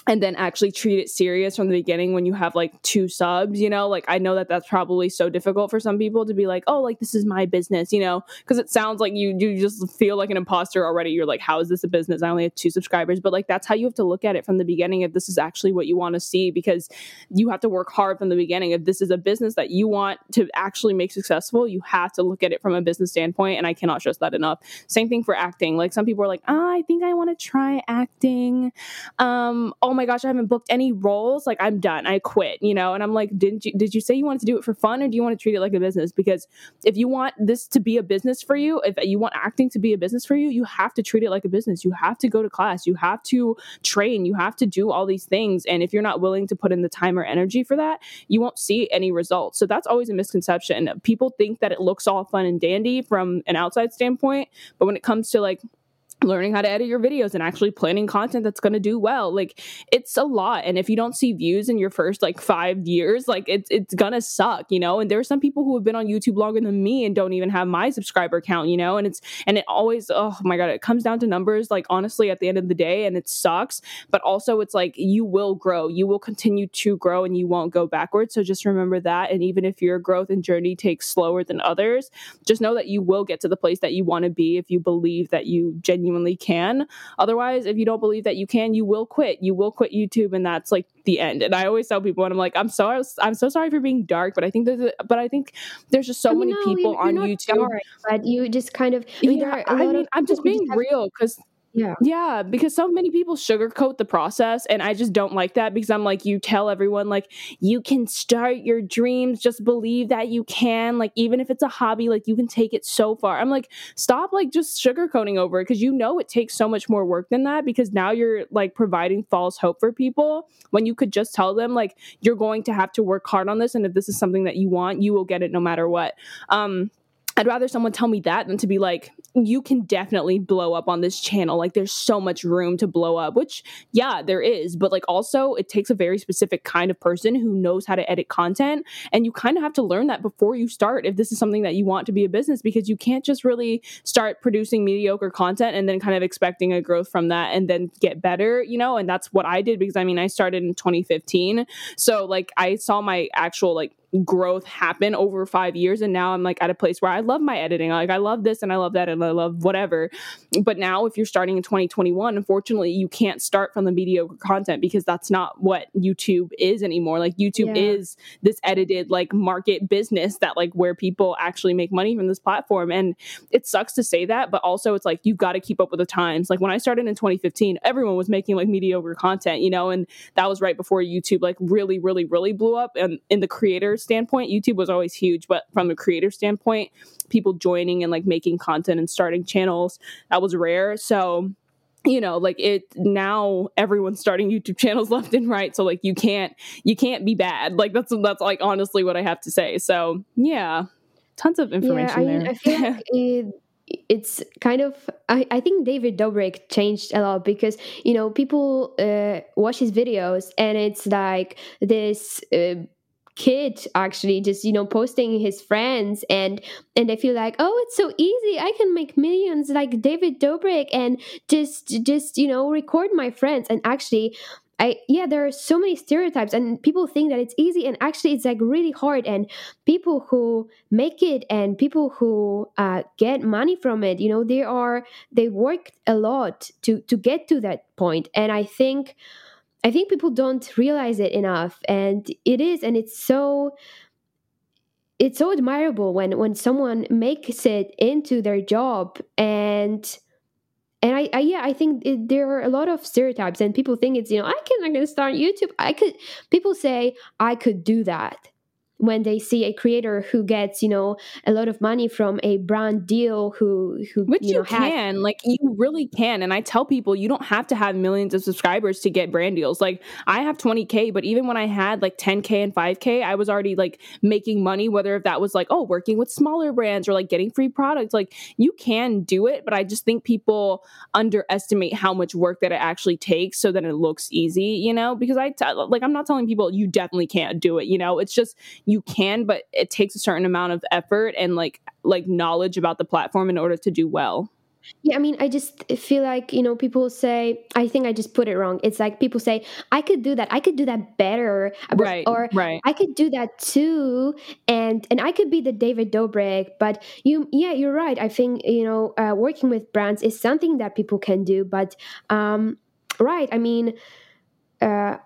and then actually treat it serious from the beginning when you have like two subs you know? Like i know that that's probably so difficult for some people to be like oh like this is my business you know? Because it sounds like you you just feel like an imposter already. You're like how is this a business? I only have two subscribers. But like that's how you have to look at it from the beginning if this is actually what you want to see because you have to work hard from the beginning. If this is a business that you want to actually make successful you have to look at it from a business standpoint and i cannot stress that enough. Same thing for acting. Like some people are like oh i think i want to try acting. Um oh my gosh, I haven't booked any roles. Like I'm done. I quit, you know? And I'm like, didn't you, did you say you wanted to do it for fun or do you want to treat it like a business? Because if you want this to be a business for you, if you want acting to be a business for you, you have to treat it like a business. You have to go to class. You have to train. You have to do all these things. And if you're not willing to put in the time or energy for that, you won't see any results. So that's always a misconception. People think that it looks all fun and dandy from an outside standpoint. But when it comes to like learning how to edit your videos and actually planning content that's going to do well. Like it's a lot and if you don't see views in your first like 5 years like it's it's going to suck you know? And there are some people who have been on YouTube longer than me and don't even have my subscriber count you know? And it's and it always oh my god it comes down to numbers like honestly at the end of the day and it sucks. But also it's like you will grow. You will continue to grow and you won't go backwards. So just remember that and even if your growth and journey takes slower than others just know that you will get to the place that you want to be if you believe that you genuinely genuinely can. Otherwise, if you don't believe that you can, you will quit. You will quit YouTube, and that's like the end. And I always tell people, and I'm like, I'm so I'm so sorry for being dark, but I think there's, a, but I think there's just so many people you're, you're on YouTube. Dark, but you just kind of, I mean, yeah, I mean I'm just being real because yeah. Yeah, because so many people sugarcoat the process and I just don't like that because I'm like you tell everyone like you can start your dreams, just believe that you can, like even if it's a hobby, like you can take it so far. I'm like stop like just sugarcoating over it because you know it takes so much more work than that because now you're like providing false hope for people when you could just tell them like you're going to have to work hard on this and if this is something that you want, you will get it no matter what. Um I'd rather someone tell me that than to be like, you can definitely blow up on this channel. Like, there's so much room to blow up, which, yeah, there is. But, like, also, it takes a very specific kind of person who knows how to edit content. And you kind of have to learn that before you start if this is something that you want to be a business, because you can't just really start producing mediocre content and then kind of expecting a growth from that and then get better, you know? And that's what I did because I mean, I started in 2015. So, like, I saw my actual, like, growth happen over five years and now i'm like at a place where i love my editing like i love this and i love that and i love whatever. But now if you're starting in 2021 unfortunately you can't start from the mediocre content because that's not what youtube is anymore. Like youtube yeah. is this edited like market business that like where people actually make money from this platform. And it sucks to say that but also it's like you've got to keep up with the times. Like when i started in 2015 everyone was making like mediocre content you know and that was right before youtube like really really really blew up and in the creators standpoint, YouTube was always huge, but from a creator standpoint, people joining and like making content and starting channels, that was rare. So you know like it now everyone's starting youtube channels left and right so like you can't you can't be bad. Like that's that's like honestly what i have to say. So yeah tons of information yeah, I, there. I feel like it, it's kind of I, I think david dobrik changed a lot because you know people uh, watch his videos and it's like this uh, kid actually just you know posting his friends and and they feel like oh it's so easy i can make millions like david dobrik and just just you know record my friends and actually I yeah, there are so many stereotypes, and people think that it's easy, and actually, it's like really hard. And people who make it and people who uh, get money from it, you know, they are they worked a lot to to get to that point. And I think I think people don't realize it enough, and it is, and it's so it's so admirable when when someone makes it into their job and and I, I yeah i think it, there are a lot of stereotypes and people think it's you know i can i can start youtube. I could people say i could do that when they see a creator who gets you know a lot of money from a brand deal who who which you, know, can has- like you really can and i tell people you don't have to have millions of subscribers to get brand deals like i have 20k but even when i had like 10k and 5k i was already like making money whether if that was like oh working with smaller brands or like getting free products like you can do it but i just think people underestimate how much work that it actually takes so that it looks easy you know because I t- like i'm not telling people you definitely can't do it you know it's just you can but it takes a certain amount of effort and like like knowledge about the platform in order to do well yeah, I mean, I just feel like, you know, people say, I think I just put it wrong. It's like people say, I could do that. I could do that better. Right. Or right. I could do that too. And and I could be the David Dobrik. But you, yeah, you're right. I think, you know, uh, working with brands is something that people can do. But, um, right. I mean, uh,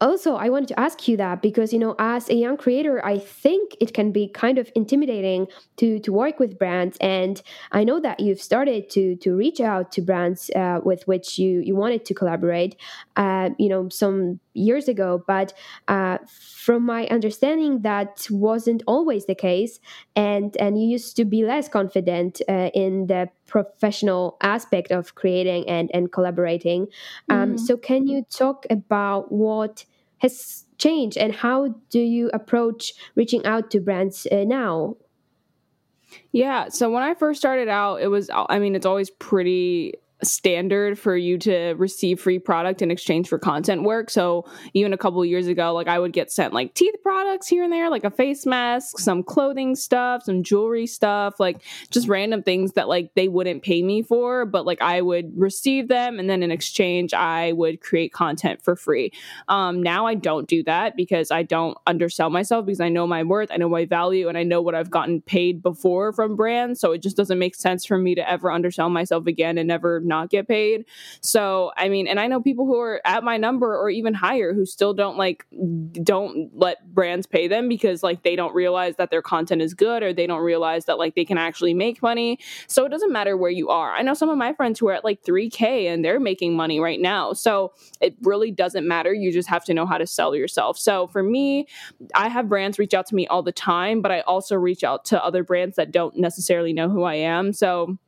also i wanted to ask you that because you know as a young creator i think it can be kind of intimidating to to work with brands. And i know that you've started to to reach out to brands uh, with which you you wanted to collaborate. Uh, you know some years ago but uh, from my understanding that wasn't always the case and and you used to be less confident uh, in the professional aspect of creating and and collaborating um, mm. so can you talk about what has changed and how do you approach reaching out to brands uh, now yeah so when i first started out it was i mean it's always pretty standard for you to receive free product in exchange for content work. So even a couple years ago, like I would get sent like teeth products here and there, like a face mask, some clothing stuff, some jewelry stuff, like just random things that like they wouldn't pay me for, but like I would receive them and then in exchange I would create content for free. Um, now I don't do that because I don't undersell myself because I know my worth, I know my value, and I know what I've gotten paid before from brands. So it just doesn't make sense for me to ever undersell myself again and never not get paid. So, I mean, and I know people who are at my number or even higher who still don't like, don't let brands pay them because like they don't realize that their content is good or they don't realize that like they can actually make money. So it doesn't matter where you are. I know some of my friends who are at like 3K and they're making money right now. So it really doesn't matter. You just have to know how to sell yourself. So for me, I have brands reach out to me all the time, but I also reach out to other brands that don't necessarily know who I am. So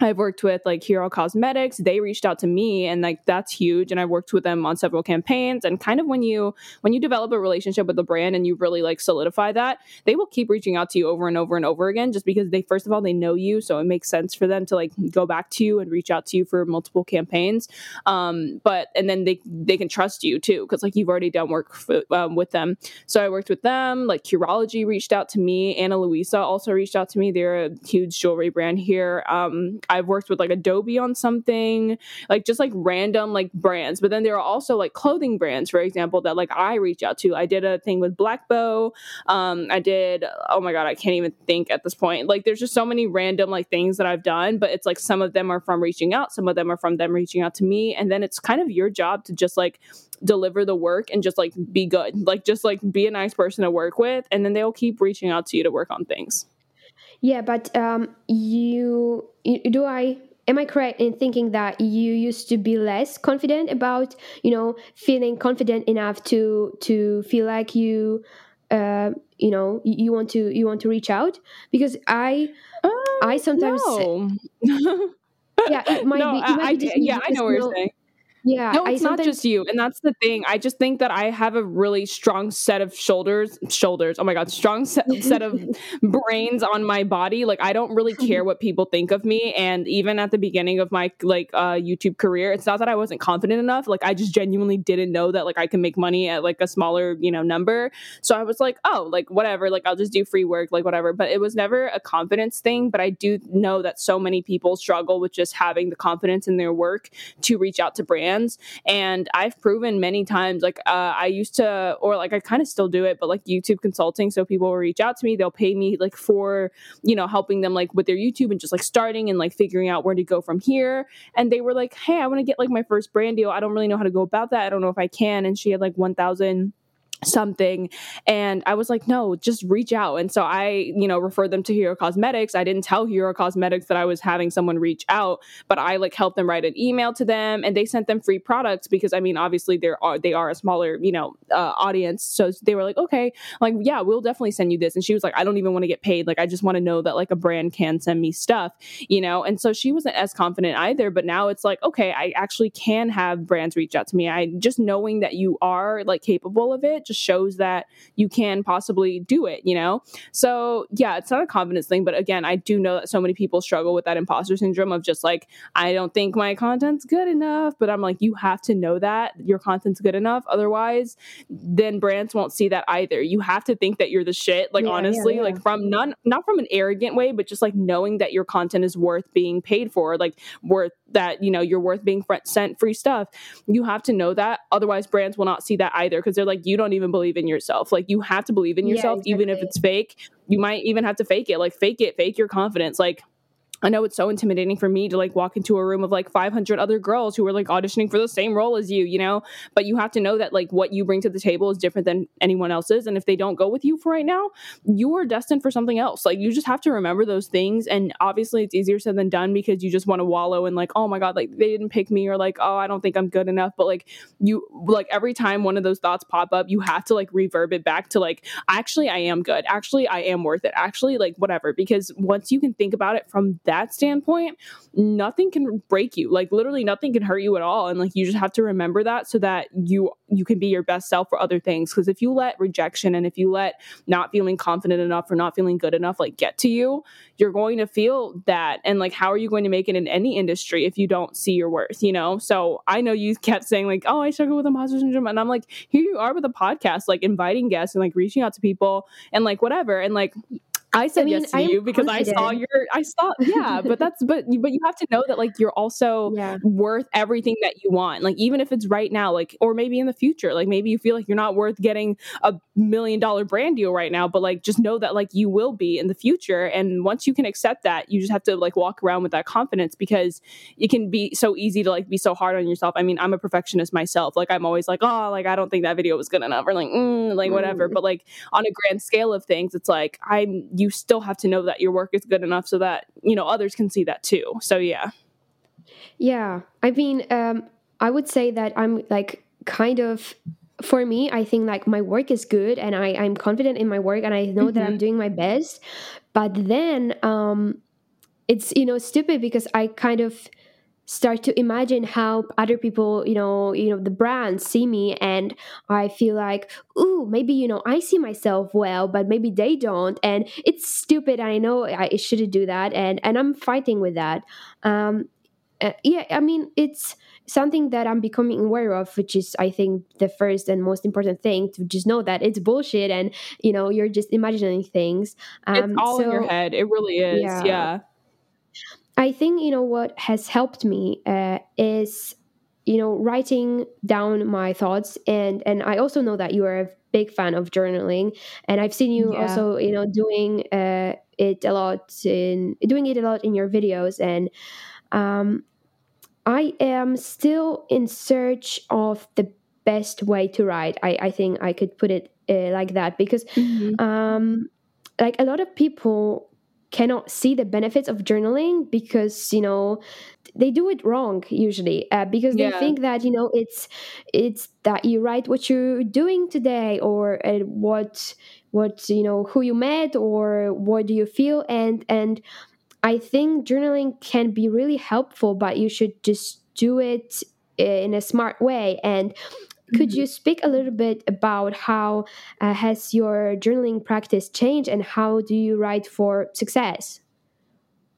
I've worked with like Hero Cosmetics. They reached out to me and like that's huge. And I worked with them on several campaigns. And kind of when you when you develop a relationship with a brand and you really like solidify that, they will keep reaching out to you over and over and over again just because they first of all they know you. So it makes sense for them to like go back to you and reach out to you for multiple campaigns. Um, but and then they they can trust you too, because like you've already done work um, with them. So I worked with them, like Curology reached out to me, Ana Luisa also reached out to me. They're a huge jewelry brand here. Um, I've worked with like Adobe on something, like just like random like brands. But then there are also like clothing brands, for example, that like I reach out to. I did a thing with Black Bow. Um, I did, oh my God, I can't even think at this point. Like there's just so many random like things that I've done, but it's like some of them are from reaching out, some of them are from them reaching out to me. And then it's kind of your job to just like deliver the work and just like be good. Like just like be a nice person to work with. And then they'll keep reaching out to you to work on things. Yeah, but um, you, you do I am I correct in thinking that you used to be less confident about you know feeling confident enough to to feel like you uh, you know you, want to you want to reach out because i um, i sometimes no. yeah it might no, be, it might I, be I yeah i know what you're saying yeah no it's I not just you and that's the thing i just think that i have a really strong set of shoulders shoulders oh my god strong set, set of brains on my body like i don't really care what people think of me and even at the beginning of my like uh youtube career it's not that i wasn't confident enough like i just genuinely didn't know that like i can make money at like a smaller you know number so i was like oh like whatever like i'll just do free work like whatever but it was never a confidence thing but i do know that so many people struggle with just having the confidence in their work to reach out to brands And I've proven many times, like uh, I used to, or like I kind of still do it, but like YouTube consulting. So people will reach out to me, they'll pay me like for, you know, helping them like with their YouTube and just like starting and like figuring out where to go from here. And they were like, hey, I want to get like my first brand deal. I don't really know how to go about that. I don't know if I can. And she had like 1,000 something. And i was like no just reach out. And so i you know referred them to hero cosmetics. I didn't tell hero cosmetics that i was having someone reach out but i like helped them write an email to them and they sent them free products because i mean obviously there are they are a smaller you know uh, audience. So they were like okay like yeah we'll definitely send you this. And she was like i don't even want to get paid. Like i just want to know that like a brand can send me stuff you know? And so she wasn't as confident either but now it's like okay i actually can have brands reach out to me. I just knowing that you are like capable of it just shows that you can possibly do it, you know? So, yeah, it's not a confidence thing, but again, I do know that so many people struggle with that imposter syndrome of just like, I don't think my content's good enough, but I'm like, you have to know that your content's good enough. Otherwise, then brands won't see that either. You have to think that you're the shit, like, yeah, honestly, yeah, yeah. like from none, not from an arrogant way, but just like knowing that your content is worth being paid for, like, worth that you know you're worth being sent free stuff you have to know that. Otherwise brands will not see that either because they're like you don't even believe in yourself. Like you have to believe in yourself yeah, exactly. even if it's fake. You might even have to fake it like fake it fake your confidence. Like I know it's so intimidating for me to like walk into a room of like 500 other girls who are like auditioning for the same role as you, you know? But you have to know that like what you bring to the table is different than anyone else's. And if they don't go with you for right now, you are destined for something else. Like you just have to remember those things. And obviously it's easier said than done because you just want to wallow in like, oh my God, like they didn't pick me or like, oh, I don't think I'm good enough. But like you, like every time one of those thoughts pop up, you have to like reverb it back to like, actually, I am good. Actually, I am worth it. Actually, like whatever. Because once you can think about it from that standpoint, nothing can break you. Like literally nothing can hurt you at all. And like you just have to remember that so that you you can be your best self for other things. Because if you let rejection and if you let not feeling confident enough or not feeling good enough like get to you, you're going to feel that. And like how are you going to make it in any industry if you don't see your worth, you know? So I know you kept saying like, oh, I struggle with imposter syndrome. And I'm like, here you are with a podcast, like inviting guests and like reaching out to people and like whatever. And like I said I mean, yes to you because confident. I saw your I saw yeah, but that's but but you have to know that like you're also yeah. worth everything that you want. Like even if it's right now, like or maybe in the future, like maybe you feel like you're not worth getting a million dollar brand deal right now, but like just know that like you will be in the future. And once you can accept that, you just have to like walk around with that confidence because it can be so easy to like be so hard on yourself. I mean, I'm a perfectionist myself. Like I'm always like, oh, like I don't think that video was good enough or like mm, like whatever. Mm. But like on a grand scale of things, it's like I'm you still have to know that your work is good enough so that you know others can see that too so yeah yeah i mean um i would say that i'm like kind of for me i think like my work is good and i i'm confident in my work and i know mm-hmm. that i'm mm-hmm. doing my best but then um it's you know stupid because i kind of start to imagine how other people you know you know the brands see me and i feel like ooh maybe you know i see myself well but maybe they don't and it's stupid i know i shouldn't do that and and i'm fighting with that. Um uh, yeah i mean it's something that i'm becoming aware of which is i think the first and most important thing to just know that it's bullshit and you know you're just imagining things. Um, it's all so, in your head. It really is. Yeah. yeah I think you know what has helped me uh, is you know writing down my thoughts and and I also know that you are a big fan of journaling and I've seen you yeah. also you know doing uh, it a lot in doing it a lot in your videos and um, I am still in search of the best way to write. I, I think I could put it uh, like that because mm-hmm. um, like a lot of people cannot see the benefits of journaling because you know they do it wrong usually uh, because they Yeah. think that you know it's it's that you write what you're doing today or uh, what what you know who you met or what do you feel and and i think journaling can be really helpful but you should just do it in a smart way and could you speak a little bit about how uh, has your journaling practice changed and how do you write for success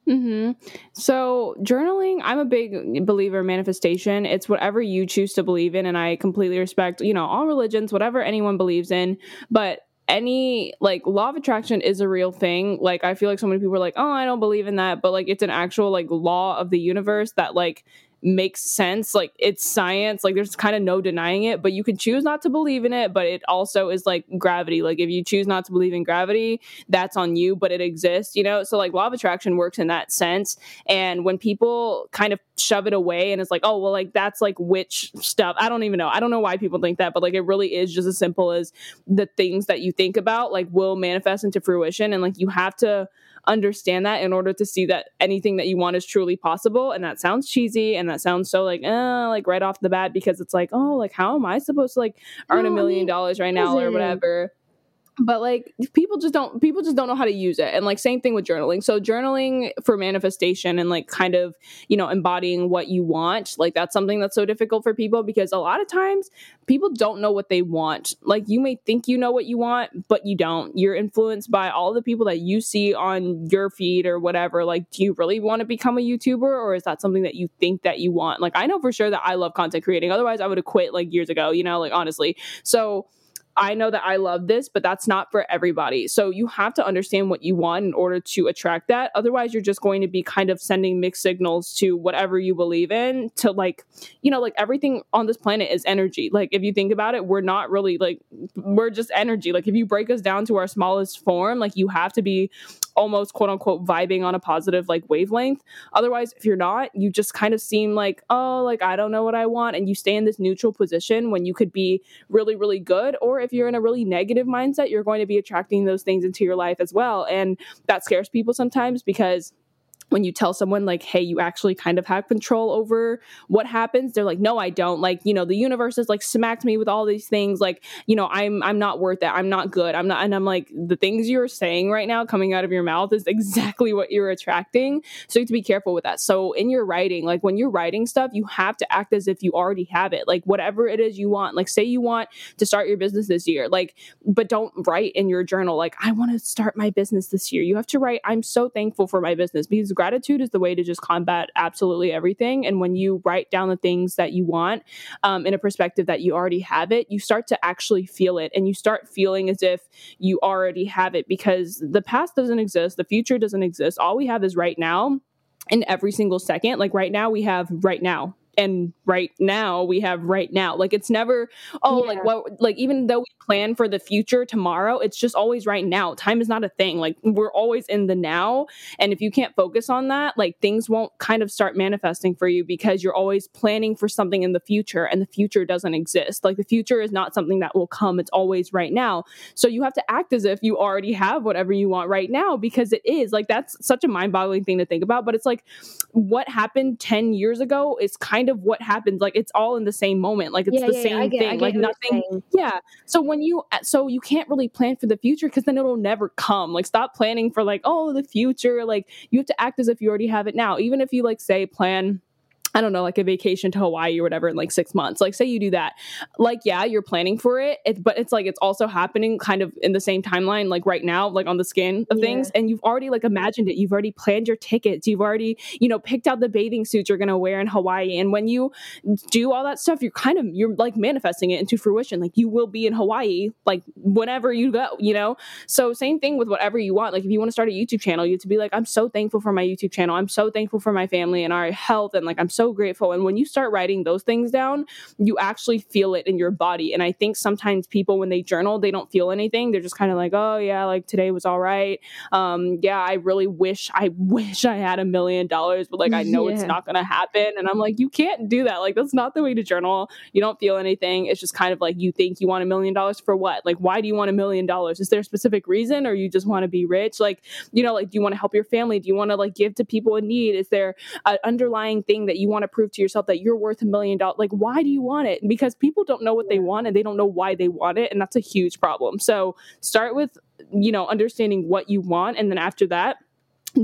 hmm So, journaling, I'm a big believer in manifestation. It's whatever you choose to believe in. And I completely respect, you know, all religions, whatever anyone believes in. But any like law of attraction is a real thing. Like, I feel like so many people are like, oh, I don't believe in that. But like, it's an actual like law of the universe that like makes sense. Like, it's science. Like, there's kind of no denying it. But you can choose not to believe in it. But it also is like gravity. Like, if you choose not to believe in gravity, that's on you, but it exists, you know? So, like, law of attraction works in that sense. And when people kind of shove it away and it's like, oh, well, like, that's like witch stuff. I don't even know. I don't know why people think that, but like, it really is just as simple as the things that you think about, like, will manifest into fruition. And like, you have to understand that in order to see that anything that you want is truly possible. And that sounds cheesy and that sounds so like uh like right off the bat because it's like oh like how am i supposed to like earn a million dollars right now or whatever but like people just don't people just don't know how to use it. And like same thing with journaling. So journaling for manifestation and like kind of you know embodying what you want like that's something that's so difficult for people because a lot of times people don't know what they want. Like you may think you know what you want but you don't. You're influenced by all the people that you see on your feed or whatever. Like do you really want to become a youtuber or is that something that you think that you want? Like i know for sure that i love content creating. Otherwise i would have quit like years ago you know like honestly. So I know that I love this, but that's not for everybody. So you have to understand what you want in order to attract that. Otherwise, you're just going to be kind of sending mixed signals to whatever you believe in to like, you know, like everything on this planet is energy. Like if you think about it, we're not really like we're just energy. Like if you break us down to our smallest form, like you have to be almost quote unquote vibing on a positive like wavelength. Otherwise, if you're not, you just kind of seem like, oh, like I don't know what I want and you stay in this neutral position when you could be really really good or if you're in a really negative mindset, you're going to be attracting those things into your life as well. And that scares people sometimes because when you tell someone like hey you actually kind of have control over what happens they're like no i don't. Like you know the universe has like smacked me with all these things like you know i'm i'm not worth it i'm not good i'm not and i'm like the things you're saying right now coming out of your mouth is exactly what you're attracting so you have to be careful with that. So in your writing like when you're writing stuff you have to act as if you already have it like whatever it is you want like say you want to start your business this year like but don't write in your journal like i want to start my business this year you have to write i'm so thankful for my business because gratitude is the way to just combat absolutely everything. And when you write down the things that you want um, in a perspective that you already have it you start to actually feel it. And you start feeling as if you already have it because the past doesn't exist. The future doesn't exist. All we have is right now in every single second. Like right now we have right now and right now we have right now. Like it's never oh Yeah. like what like even though we plan for the future tomorrow it's just always right now. Time is not a thing. Like we're always in the now and if you can't focus on that like things won't kind of start manifesting for you because you're always planning for something in the future and the future doesn't exist. Like the future is not something that will come. It's always right now. So you have to act as if you already have whatever you want right now because it is. Like that's such a mind-boggling thing to think about but it's like what happened 10 years ago is kind of what happens like it's all in the same moment like it's yeah, the yeah, yeah, same get, thing like nothing yeah so when you uh, so you can't really plan for the future because then it'll never come like stop planning for like oh the future like you have to act as if you already have it now even if you like say plan I don't know, like a vacation to Hawaii or whatever in like six months. Like, say you do that. Like, yeah, you're planning for it, it but it's like it's also happening kind of in the same timeline, like right now, like on the skin of Yeah. things. And you've already like imagined it. You've already planned your tickets. You've already, you know, picked out the bathing suits you're gonna wear in Hawaii. And when you do all that stuff, you're kind of you're like manifesting it into fruition. Like you will be in Hawaii, like whenever you go, you know? So same thing with whatever you want. Like if you want to start a YouTube channel, you have to be like, I'm so thankful for my YouTube channel. I'm so thankful for my family and our health. And like I'm so so grateful. And when you start writing those things down, you actually feel it in your body. And I think sometimes people, when they journal, they don't feel anything. They're just kind of like, oh, yeah, like today was all right. Um, yeah, I really wish, I wish I had a million dollars, but like I know yeah. it's not going to happen. And I'm like, you can't do that. Like, that's not the way to journal. You don't feel anything. It's just kind of like you think you want a million dollars for what? Like, why do you want a million dollars? Is there a specific reason or you just want to be rich? Like, you know, like, do you want to help your family? Do you want to like give to people in need? Is there an underlying thing that you want to prove to yourself that you're worth a million dollars? Like, why do you want it? Because people don't know what they want and they don't know why they want it. And that's a huge problem. So start with, you know, understanding what you want. And then after that,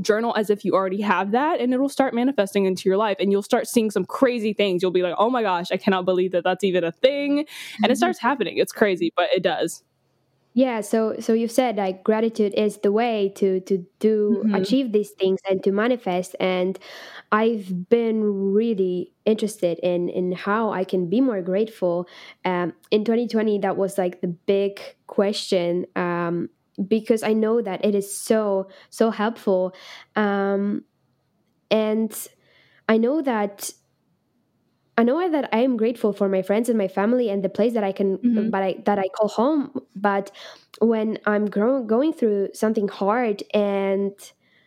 journal as if you already have that and it'll start manifesting into your life and you'll start seeing some crazy things you'll be like oh my gosh i cannot believe that that's even a thing and it mm-hmm. starts happening it's crazy but it does yeah so so you've said like gratitude is the way to to do mm-hmm. achieve these things and to manifest and i've been really interested in in how i can be more grateful um, in 2020 that was like the big question um, because I know that it is so so helpful, um, and I know that I know that I am grateful for my friends and my family and the place that I can, mm-hmm. but I, that I call home. But when I'm grow, going through something hard and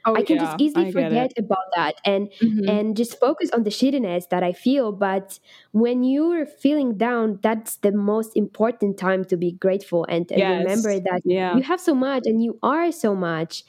Oh, I can yeah, just easily forget it. about that and mm-hmm. and just focus on the shittiness that I feel. But when you're feeling down, that's the most important time to be grateful and, and yes. remember that yeah. you have so much and you are so much.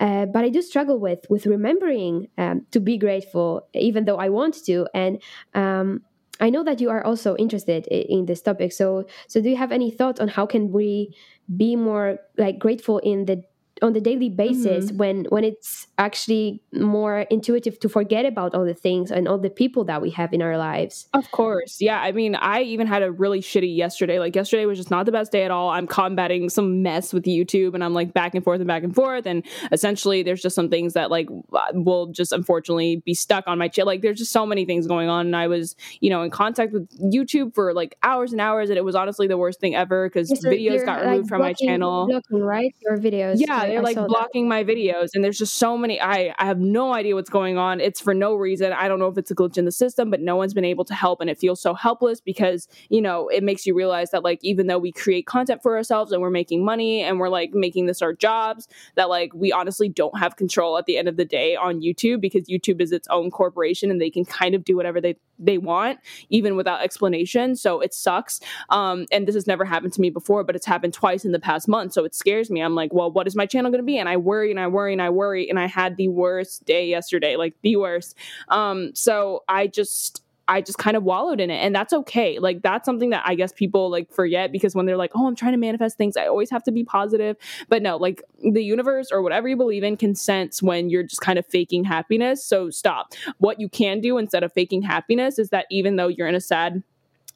Uh, but I do struggle with with remembering um, to be grateful, even though I want to. And um, I know that you are also interested in, in this topic. So, so do you have any thoughts on how can we be more like grateful in the on the daily basis mm-hmm. when when it's actually more intuitive to forget about all the things and all the people that we have in our lives. Of course. Yeah i mean i even had a really shitty yesterday. Like yesterday was just not the best day at all. I'm combating some mess with youtube and i'm like back and forth and back and forth. And essentially there's just some things that like will just unfortunately be stuck on my channel like there's just so many things going on. And i was you know in contact with youtube for like hours and hours. And it was honestly the worst thing ever because videos got removed like, from blocking, my channel. blocking, right your videos. Yeah they're like blocking that. my videos and there's just so many I I have no idea what's going on. It's for no reason. I don't know if it's a glitch in the system, but no one's been able to help and it feels so helpless because, you know, it makes you realize that like even though we create content for ourselves and we're making money and we're like making this our jobs, that like we honestly don't have control at the end of the day on YouTube because YouTube is its own corporation and they can kind of do whatever they they want even without explanation. So it sucks. Um and this has never happened to me before, but it's happened twice in the past month. So it scares me. I'm like, well, what is my channel going to be? And I worry and I worry and I worry. And I had the worst day yesterday, like the worst. Um, so I just I just kind of wallowed in it and that's okay. Like that's something that I guess people like forget because when they're like, "Oh, I'm trying to manifest things, I always have to be positive." But no, like the universe or whatever you believe in can sense when you're just kind of faking happiness. So stop. What you can do instead of faking happiness is that even though you're in a sad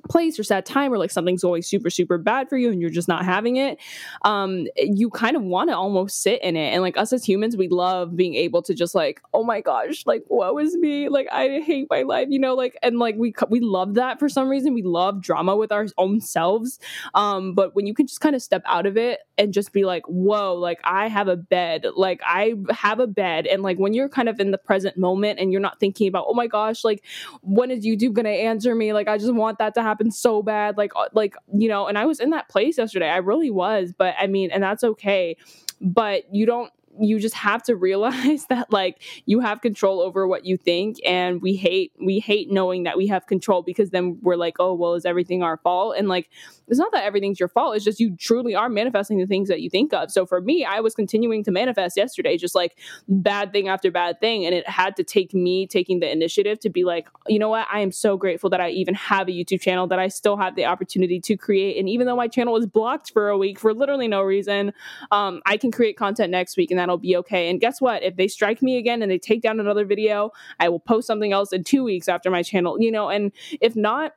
place or sad time or like something's going super super bad for you and you're just not having it um you kind of want to almost sit in it. And like us as humans we love being able to just like oh my gosh like what was me like i hate my life you know like and like we we love that for some reason. We love drama with our own selves um but when you can just kind of step out of it and just be like whoa like i have a bed like i have a bed and like when you're kind of in the present moment and you're not thinking about oh my gosh like when is youtube gonna answer me? Like i just want that to happen so bad like uh, like you know and i was in that place yesterday. I really was but i mean and that's okay. But you don't you just have to realize that like you have control over what you think and we hate we hate knowing that we have control because then we're like oh well is everything our fault? And like it's not that everything's your fault it's just you truly are manifesting the things that you think of. So for me i was continuing to manifest yesterday just like bad thing after bad thing and it had to take me taking the initiative to be like you know what? I am so grateful that i even have a youtube channel that i still have the opportunity to create and even though my channel was blocked for a week for literally no reason um, i can create content next week and that'll be okay. And guess what? If they strike me again and they take down another video, I will post something else in two weeks after my channel, you know, and if not,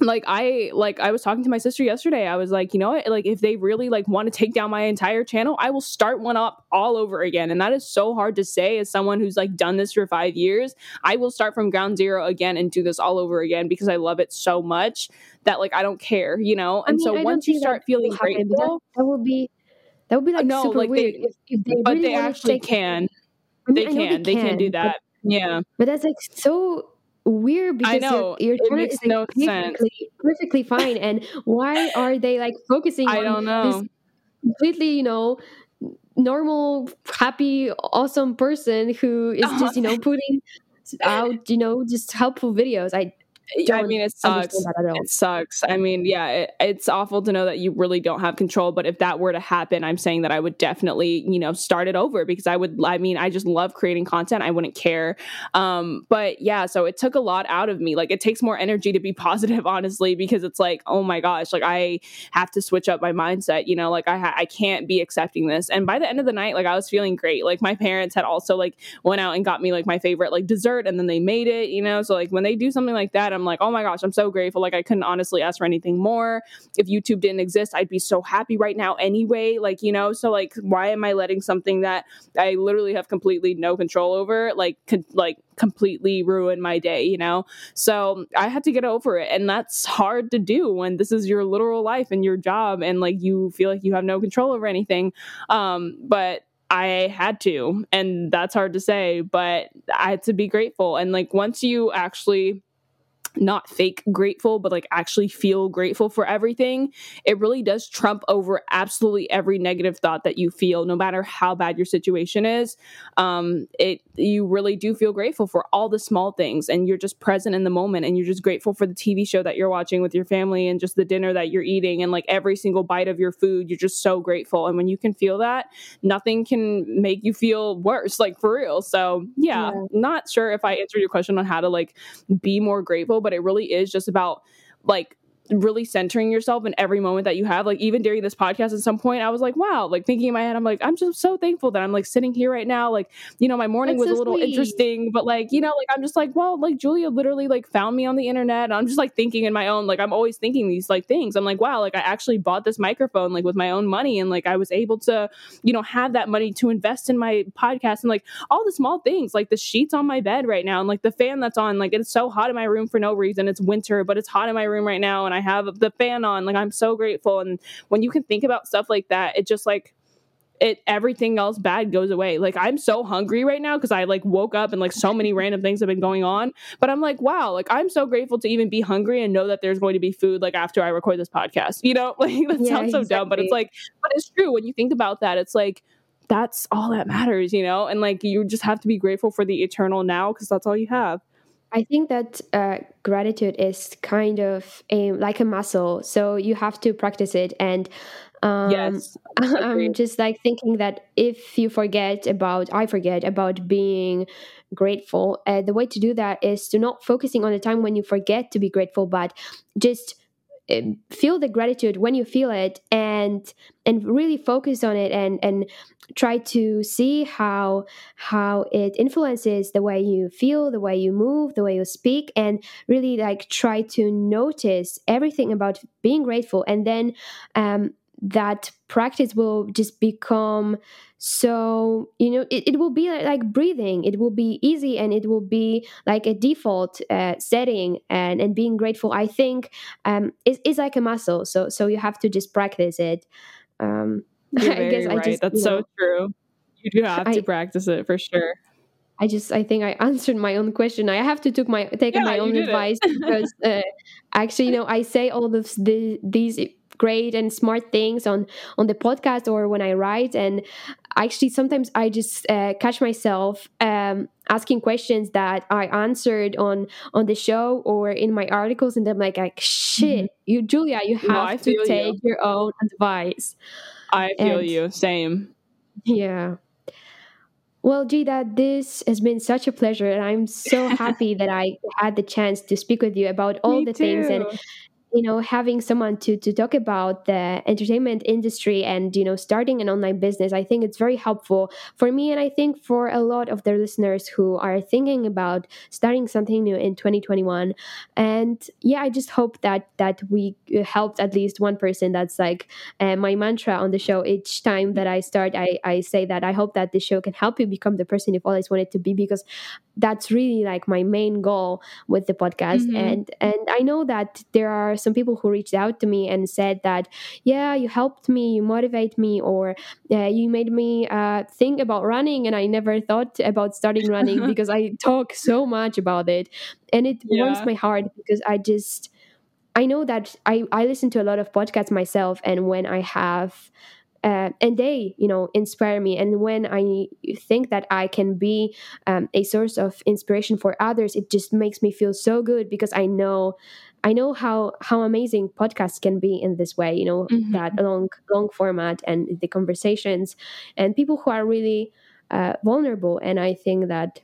like i like i was talking to my sister yesterday. I was like you know what? Like if they really like want to take down my entire channel i will start one up all over again. And that is so hard to say as someone who's like done this for five years. I will start from ground zero again and do this all over again because i love it so much that like i don't care you know? And I mean, so once you start feeling grateful that, that will be that would be like no, super like weird. They, if, if they but really they actually can. Mm-hmm, I mean, they can. They, they can. can do that. But, yeah. But that's like so weird because know. your, your It channel makes is like no sense. perfectly, perfectly fine. And why are they like focusing I on don't this know. completely, you know, normal, happy, awesome person who is just, you know, putting out, you know, just helpful videos? I I mean, it sucks. that at all. It sucks. I mean, yeah, it, it's awful to know that you really don't have control. But if that were to happen, I'm saying that I would definitely, you know, start it over because I would. I mean, I just love creating content. I wouldn't care. Um, but yeah, so it took a lot out of me. Like, it takes more energy to be positive, honestly, because it's like, oh my gosh, like I have to switch up my mindset. You know, like I ha- I can't be accepting this. And by the end of the night, like I was feeling great. Like my parents had also like went out and got me like my favorite like dessert, and then they made it. You know, so like when they do something like that, I'm like, oh my gosh, I'm so grateful. Like I couldn't honestly ask for anything more. If YouTube didn't exist, I'd be so happy right now anyway. Like you know, so like why am I letting something that I literally have completely no control over like con- like completely ruin my day? You know, so I had to get over it, and that's hard to do when this is your literal life and your job, and like you feel like you have no control over anything. Um, but I had to, and that's hard to say, but I had to be grateful. And like once you actually not fake grateful, but like actually feel grateful for everything, it really does trump over absolutely every negative thought that you feel, no matter how bad your situation is. Um, it you really do feel grateful for all the small things, and you're just present in the moment, and you're just grateful for the TV show that you're watching with your family, and just the dinner that you're eating, and like every single bite of your food, you're just so grateful. And when you can feel that, nothing can make you feel worse, like for real. So yeah, Yeah. not sure if I answered your question on how to like be more grateful, but it really is just about like really centering yourself in every moment that you have. Like even during this podcast at some point, I was like, wow, like thinking in my head, I'm like, I'm just so thankful that I'm like sitting here right now. Like, you know, my morning That's was so a little sweet. interesting, but like, you know, like I'm just like, well, like Julia literally like found me on the internet. And I'm just like thinking in my own, like I'm always thinking these like things. I'm like, wow, like I actually bought this microphone like with my own money and like I was able to, you know, have that money to invest in my podcast and like all the small things, like the sheets on my bed right now and like the fan that's on, like it's so hot in my room for no reason. It's winter, but it's hot in my room right now and I have the fan on. Like I'm so grateful. And when you can think about stuff like that, it just like it everything else bad goes away. Like I'm so hungry right now because I like woke up and like so many random things have been going on. But I'm like, wow, like I'm so grateful to even be hungry and know that there's going to be food like after I record this podcast. You know, like that Yeah, sounds so dumb, but it's like, but it's true when you think about that. It's like that's all that matters, you know, and like you just have to be grateful for the eternal now because that's all you have. I think that uh, gratitude is kind of a like a muscle, so you have to practice it. And um, yes, I'm just like thinking that if you forget about, I forget about being grateful. Uh, the way to do that is to not focusing on the time when you forget to be grateful, but just feel the gratitude when you feel it and and really focus on it and and try to see how how it influences the way you feel the way you move the way you speak and really like try to notice everything about being grateful. And then um, that practice will just become so you know it, it will be like, like breathing it will be easy and it will be like a default uh, setting and and being grateful i think um is, is like a muscle so so you have to just practice it um You're i guess very i right. just That's you know, so true. You do have to practice it for sure. I just I think I answered my own question. I have to took my taken Yeah, my own advice because uh, actually, you know, I say all of the, these great and smart things on on the podcast or when I write, and actually sometimes I just uh, catch myself um, asking questions that I answered on on the show or in my articles, and I'm like, like shit, you Julia, you have Mm-hmm. No, to feel you. take your own advice. I feel And- you. Same. Yeah. Well, Jada, this has been such a pleasure, and I'm so happy that I had the chance to speak with you about all Me the things and too. You know having someone to to talk about the entertainment industry and you know starting an online business i think it's very helpful for me and i think for a lot of their listeners who are thinking about starting something new in 2021 and yeah i just hope that that we uh, helped at least one person that's like uh, my mantra on the show. Each time that i start i i say that i hope that the show can help you become the person you've always wanted to be because that's really like my main goal with the podcast. Mhm. and and i know that there are some people who reached out to me and said that, yeah, you helped me, you motivate me, or uh, you made me uh, think about running, and I never thought about starting running because I talk so much about it, and it yeah. warms my heart because I just. I know that I, I listen to a lot of podcasts myself, and when I have uh, and they you know inspire me and when i think that i can be um, a source of inspiration for others it just makes me feel so good because i know i know how how amazing podcasts can be in this way you know mm-hmm. that long long format and the conversations and people who are really uh, vulnerable and i think that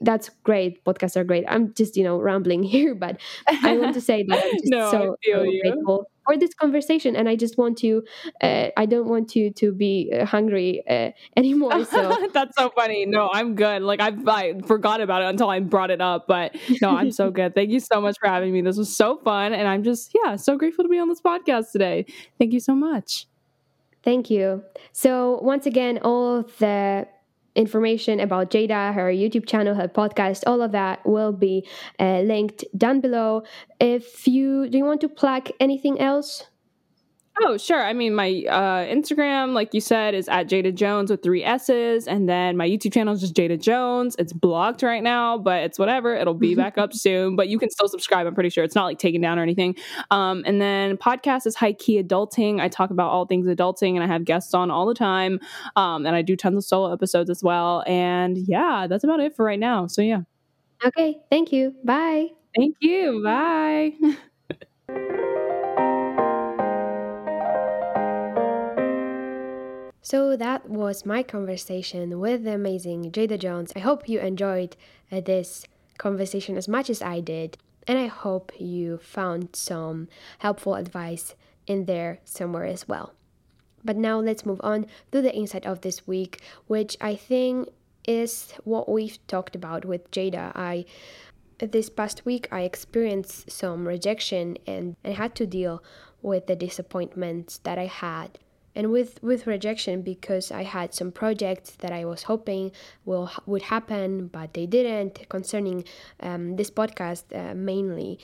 that's great. Podcasts are great. I'm just, you know, rambling here, but I want to say that I'm just no, so, so grateful for this conversation and i just want to uh, i don't want you to be uh, hungry uh, anymore so that's so funny. No i'm good. Like I, I forgot about it until i brought it up but no i'm so good. Thank you so much for having me. This was so fun and i'm just yeah so grateful to be on this podcast today. Thank you so much. Thank you. So once again all the information about Jada, her YouTube channel, her podcast, all of that will be uh, linked down below. If you do you want to plug anything else? Oh, sure. I mean, my uh, Instagram, like you said, is at Jada Jones with three S's. And then my YouTube channel is just Jada Jones. It's blocked right now, but it's whatever. It'll be back up soon, but you can still subscribe. I'm pretty sure it's not like taken down or anything. Um, and then podcast is High Key Adulting. I talk about all things adulting and I have guests on all the time. Um, and I do tons of solo episodes as well. And yeah, that's about it for right now. So yeah. Okay. Thank you. Bye. Thank you. Bye. So that was my conversation with the amazing Jada Jones. I hope you enjoyed uh, this conversation as much as I did, and I hope you found some helpful advice in there somewhere as well. But now let's move on to the insight of this week, which I think is what we've talked about with Jada. I this past week I experienced some rejection and I had to deal with the disappointments that I had and with with rejection because I had some projects that I was hoping will would happen, but they didn't. Concerning um, this podcast uh, mainly,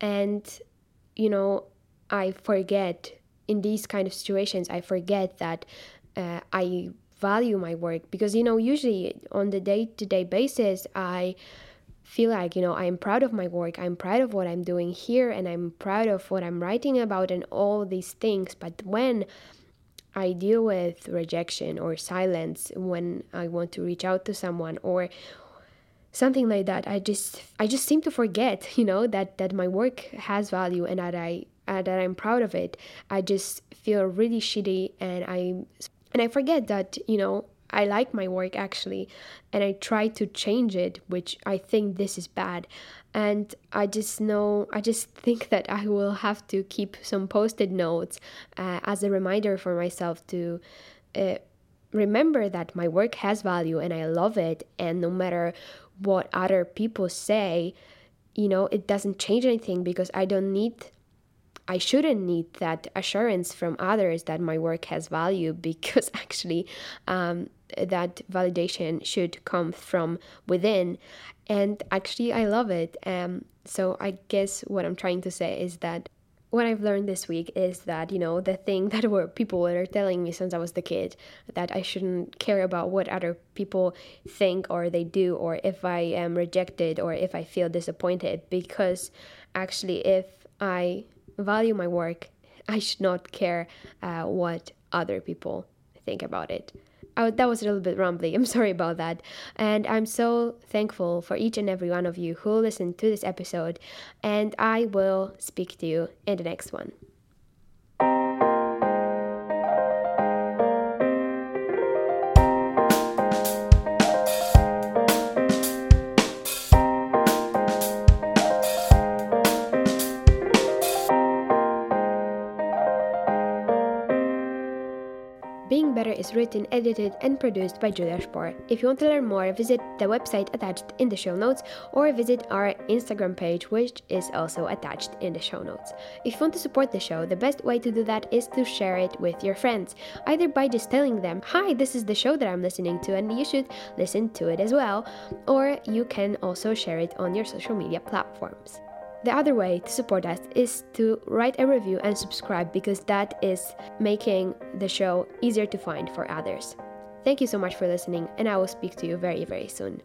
and you know, I forget in these kind of situations. I forget that uh, I value my work because you know usually on the day to day basis I feel like you know i'm proud of my work i'm proud of what i'm doing here and i'm proud of what i'm writing about and all these things but when I deal with rejection or silence when I want to reach out to someone or something like that. I just I just seem to forget, you know, that that my work has value and that I uh, that I'm proud of it. I just feel really shitty and I and I forget that, you know, I like my work actually, and I try to change it, which I think this is bad. And I just know, I just think that I will have to keep some post it notes uh, as a reminder for myself to. Uh, remember that my work has value and I love it, and no matter what other people say, you know, it doesn't change anything because I don't need I shouldn't need that assurance from others that my work has value because actually um, that validation should come from within. And actually, I love it. Um, so I guess what I'm trying to say is that what I've learned this week is that you know the thing that were people were telling me since I was the kid that I shouldn't care about what other people think or they do or if I am rejected or if I feel disappointed because actually if I value my work I should not care uh, what other people think about it. Oh, that was a little bit rumbly. I'm sorry about that. And I'm so thankful for each and every one of you who listened to this episode. And I will speak to you in the next one. Written, edited, and produced by Julia Sport. If you want to learn more, visit the website attached in the show notes or visit our Instagram page, which is also attached in the show notes. If you want to support the show, the best way to do that is to share it with your friends, either by just telling them, Hi, this is the show that I'm listening to, and you should listen to it as well, or you can also share it on your social media platforms. The other way to support us is to write a review and subscribe because that is making the show easier to find for others. Thank you so much for listening, and I will speak to you very, very soon.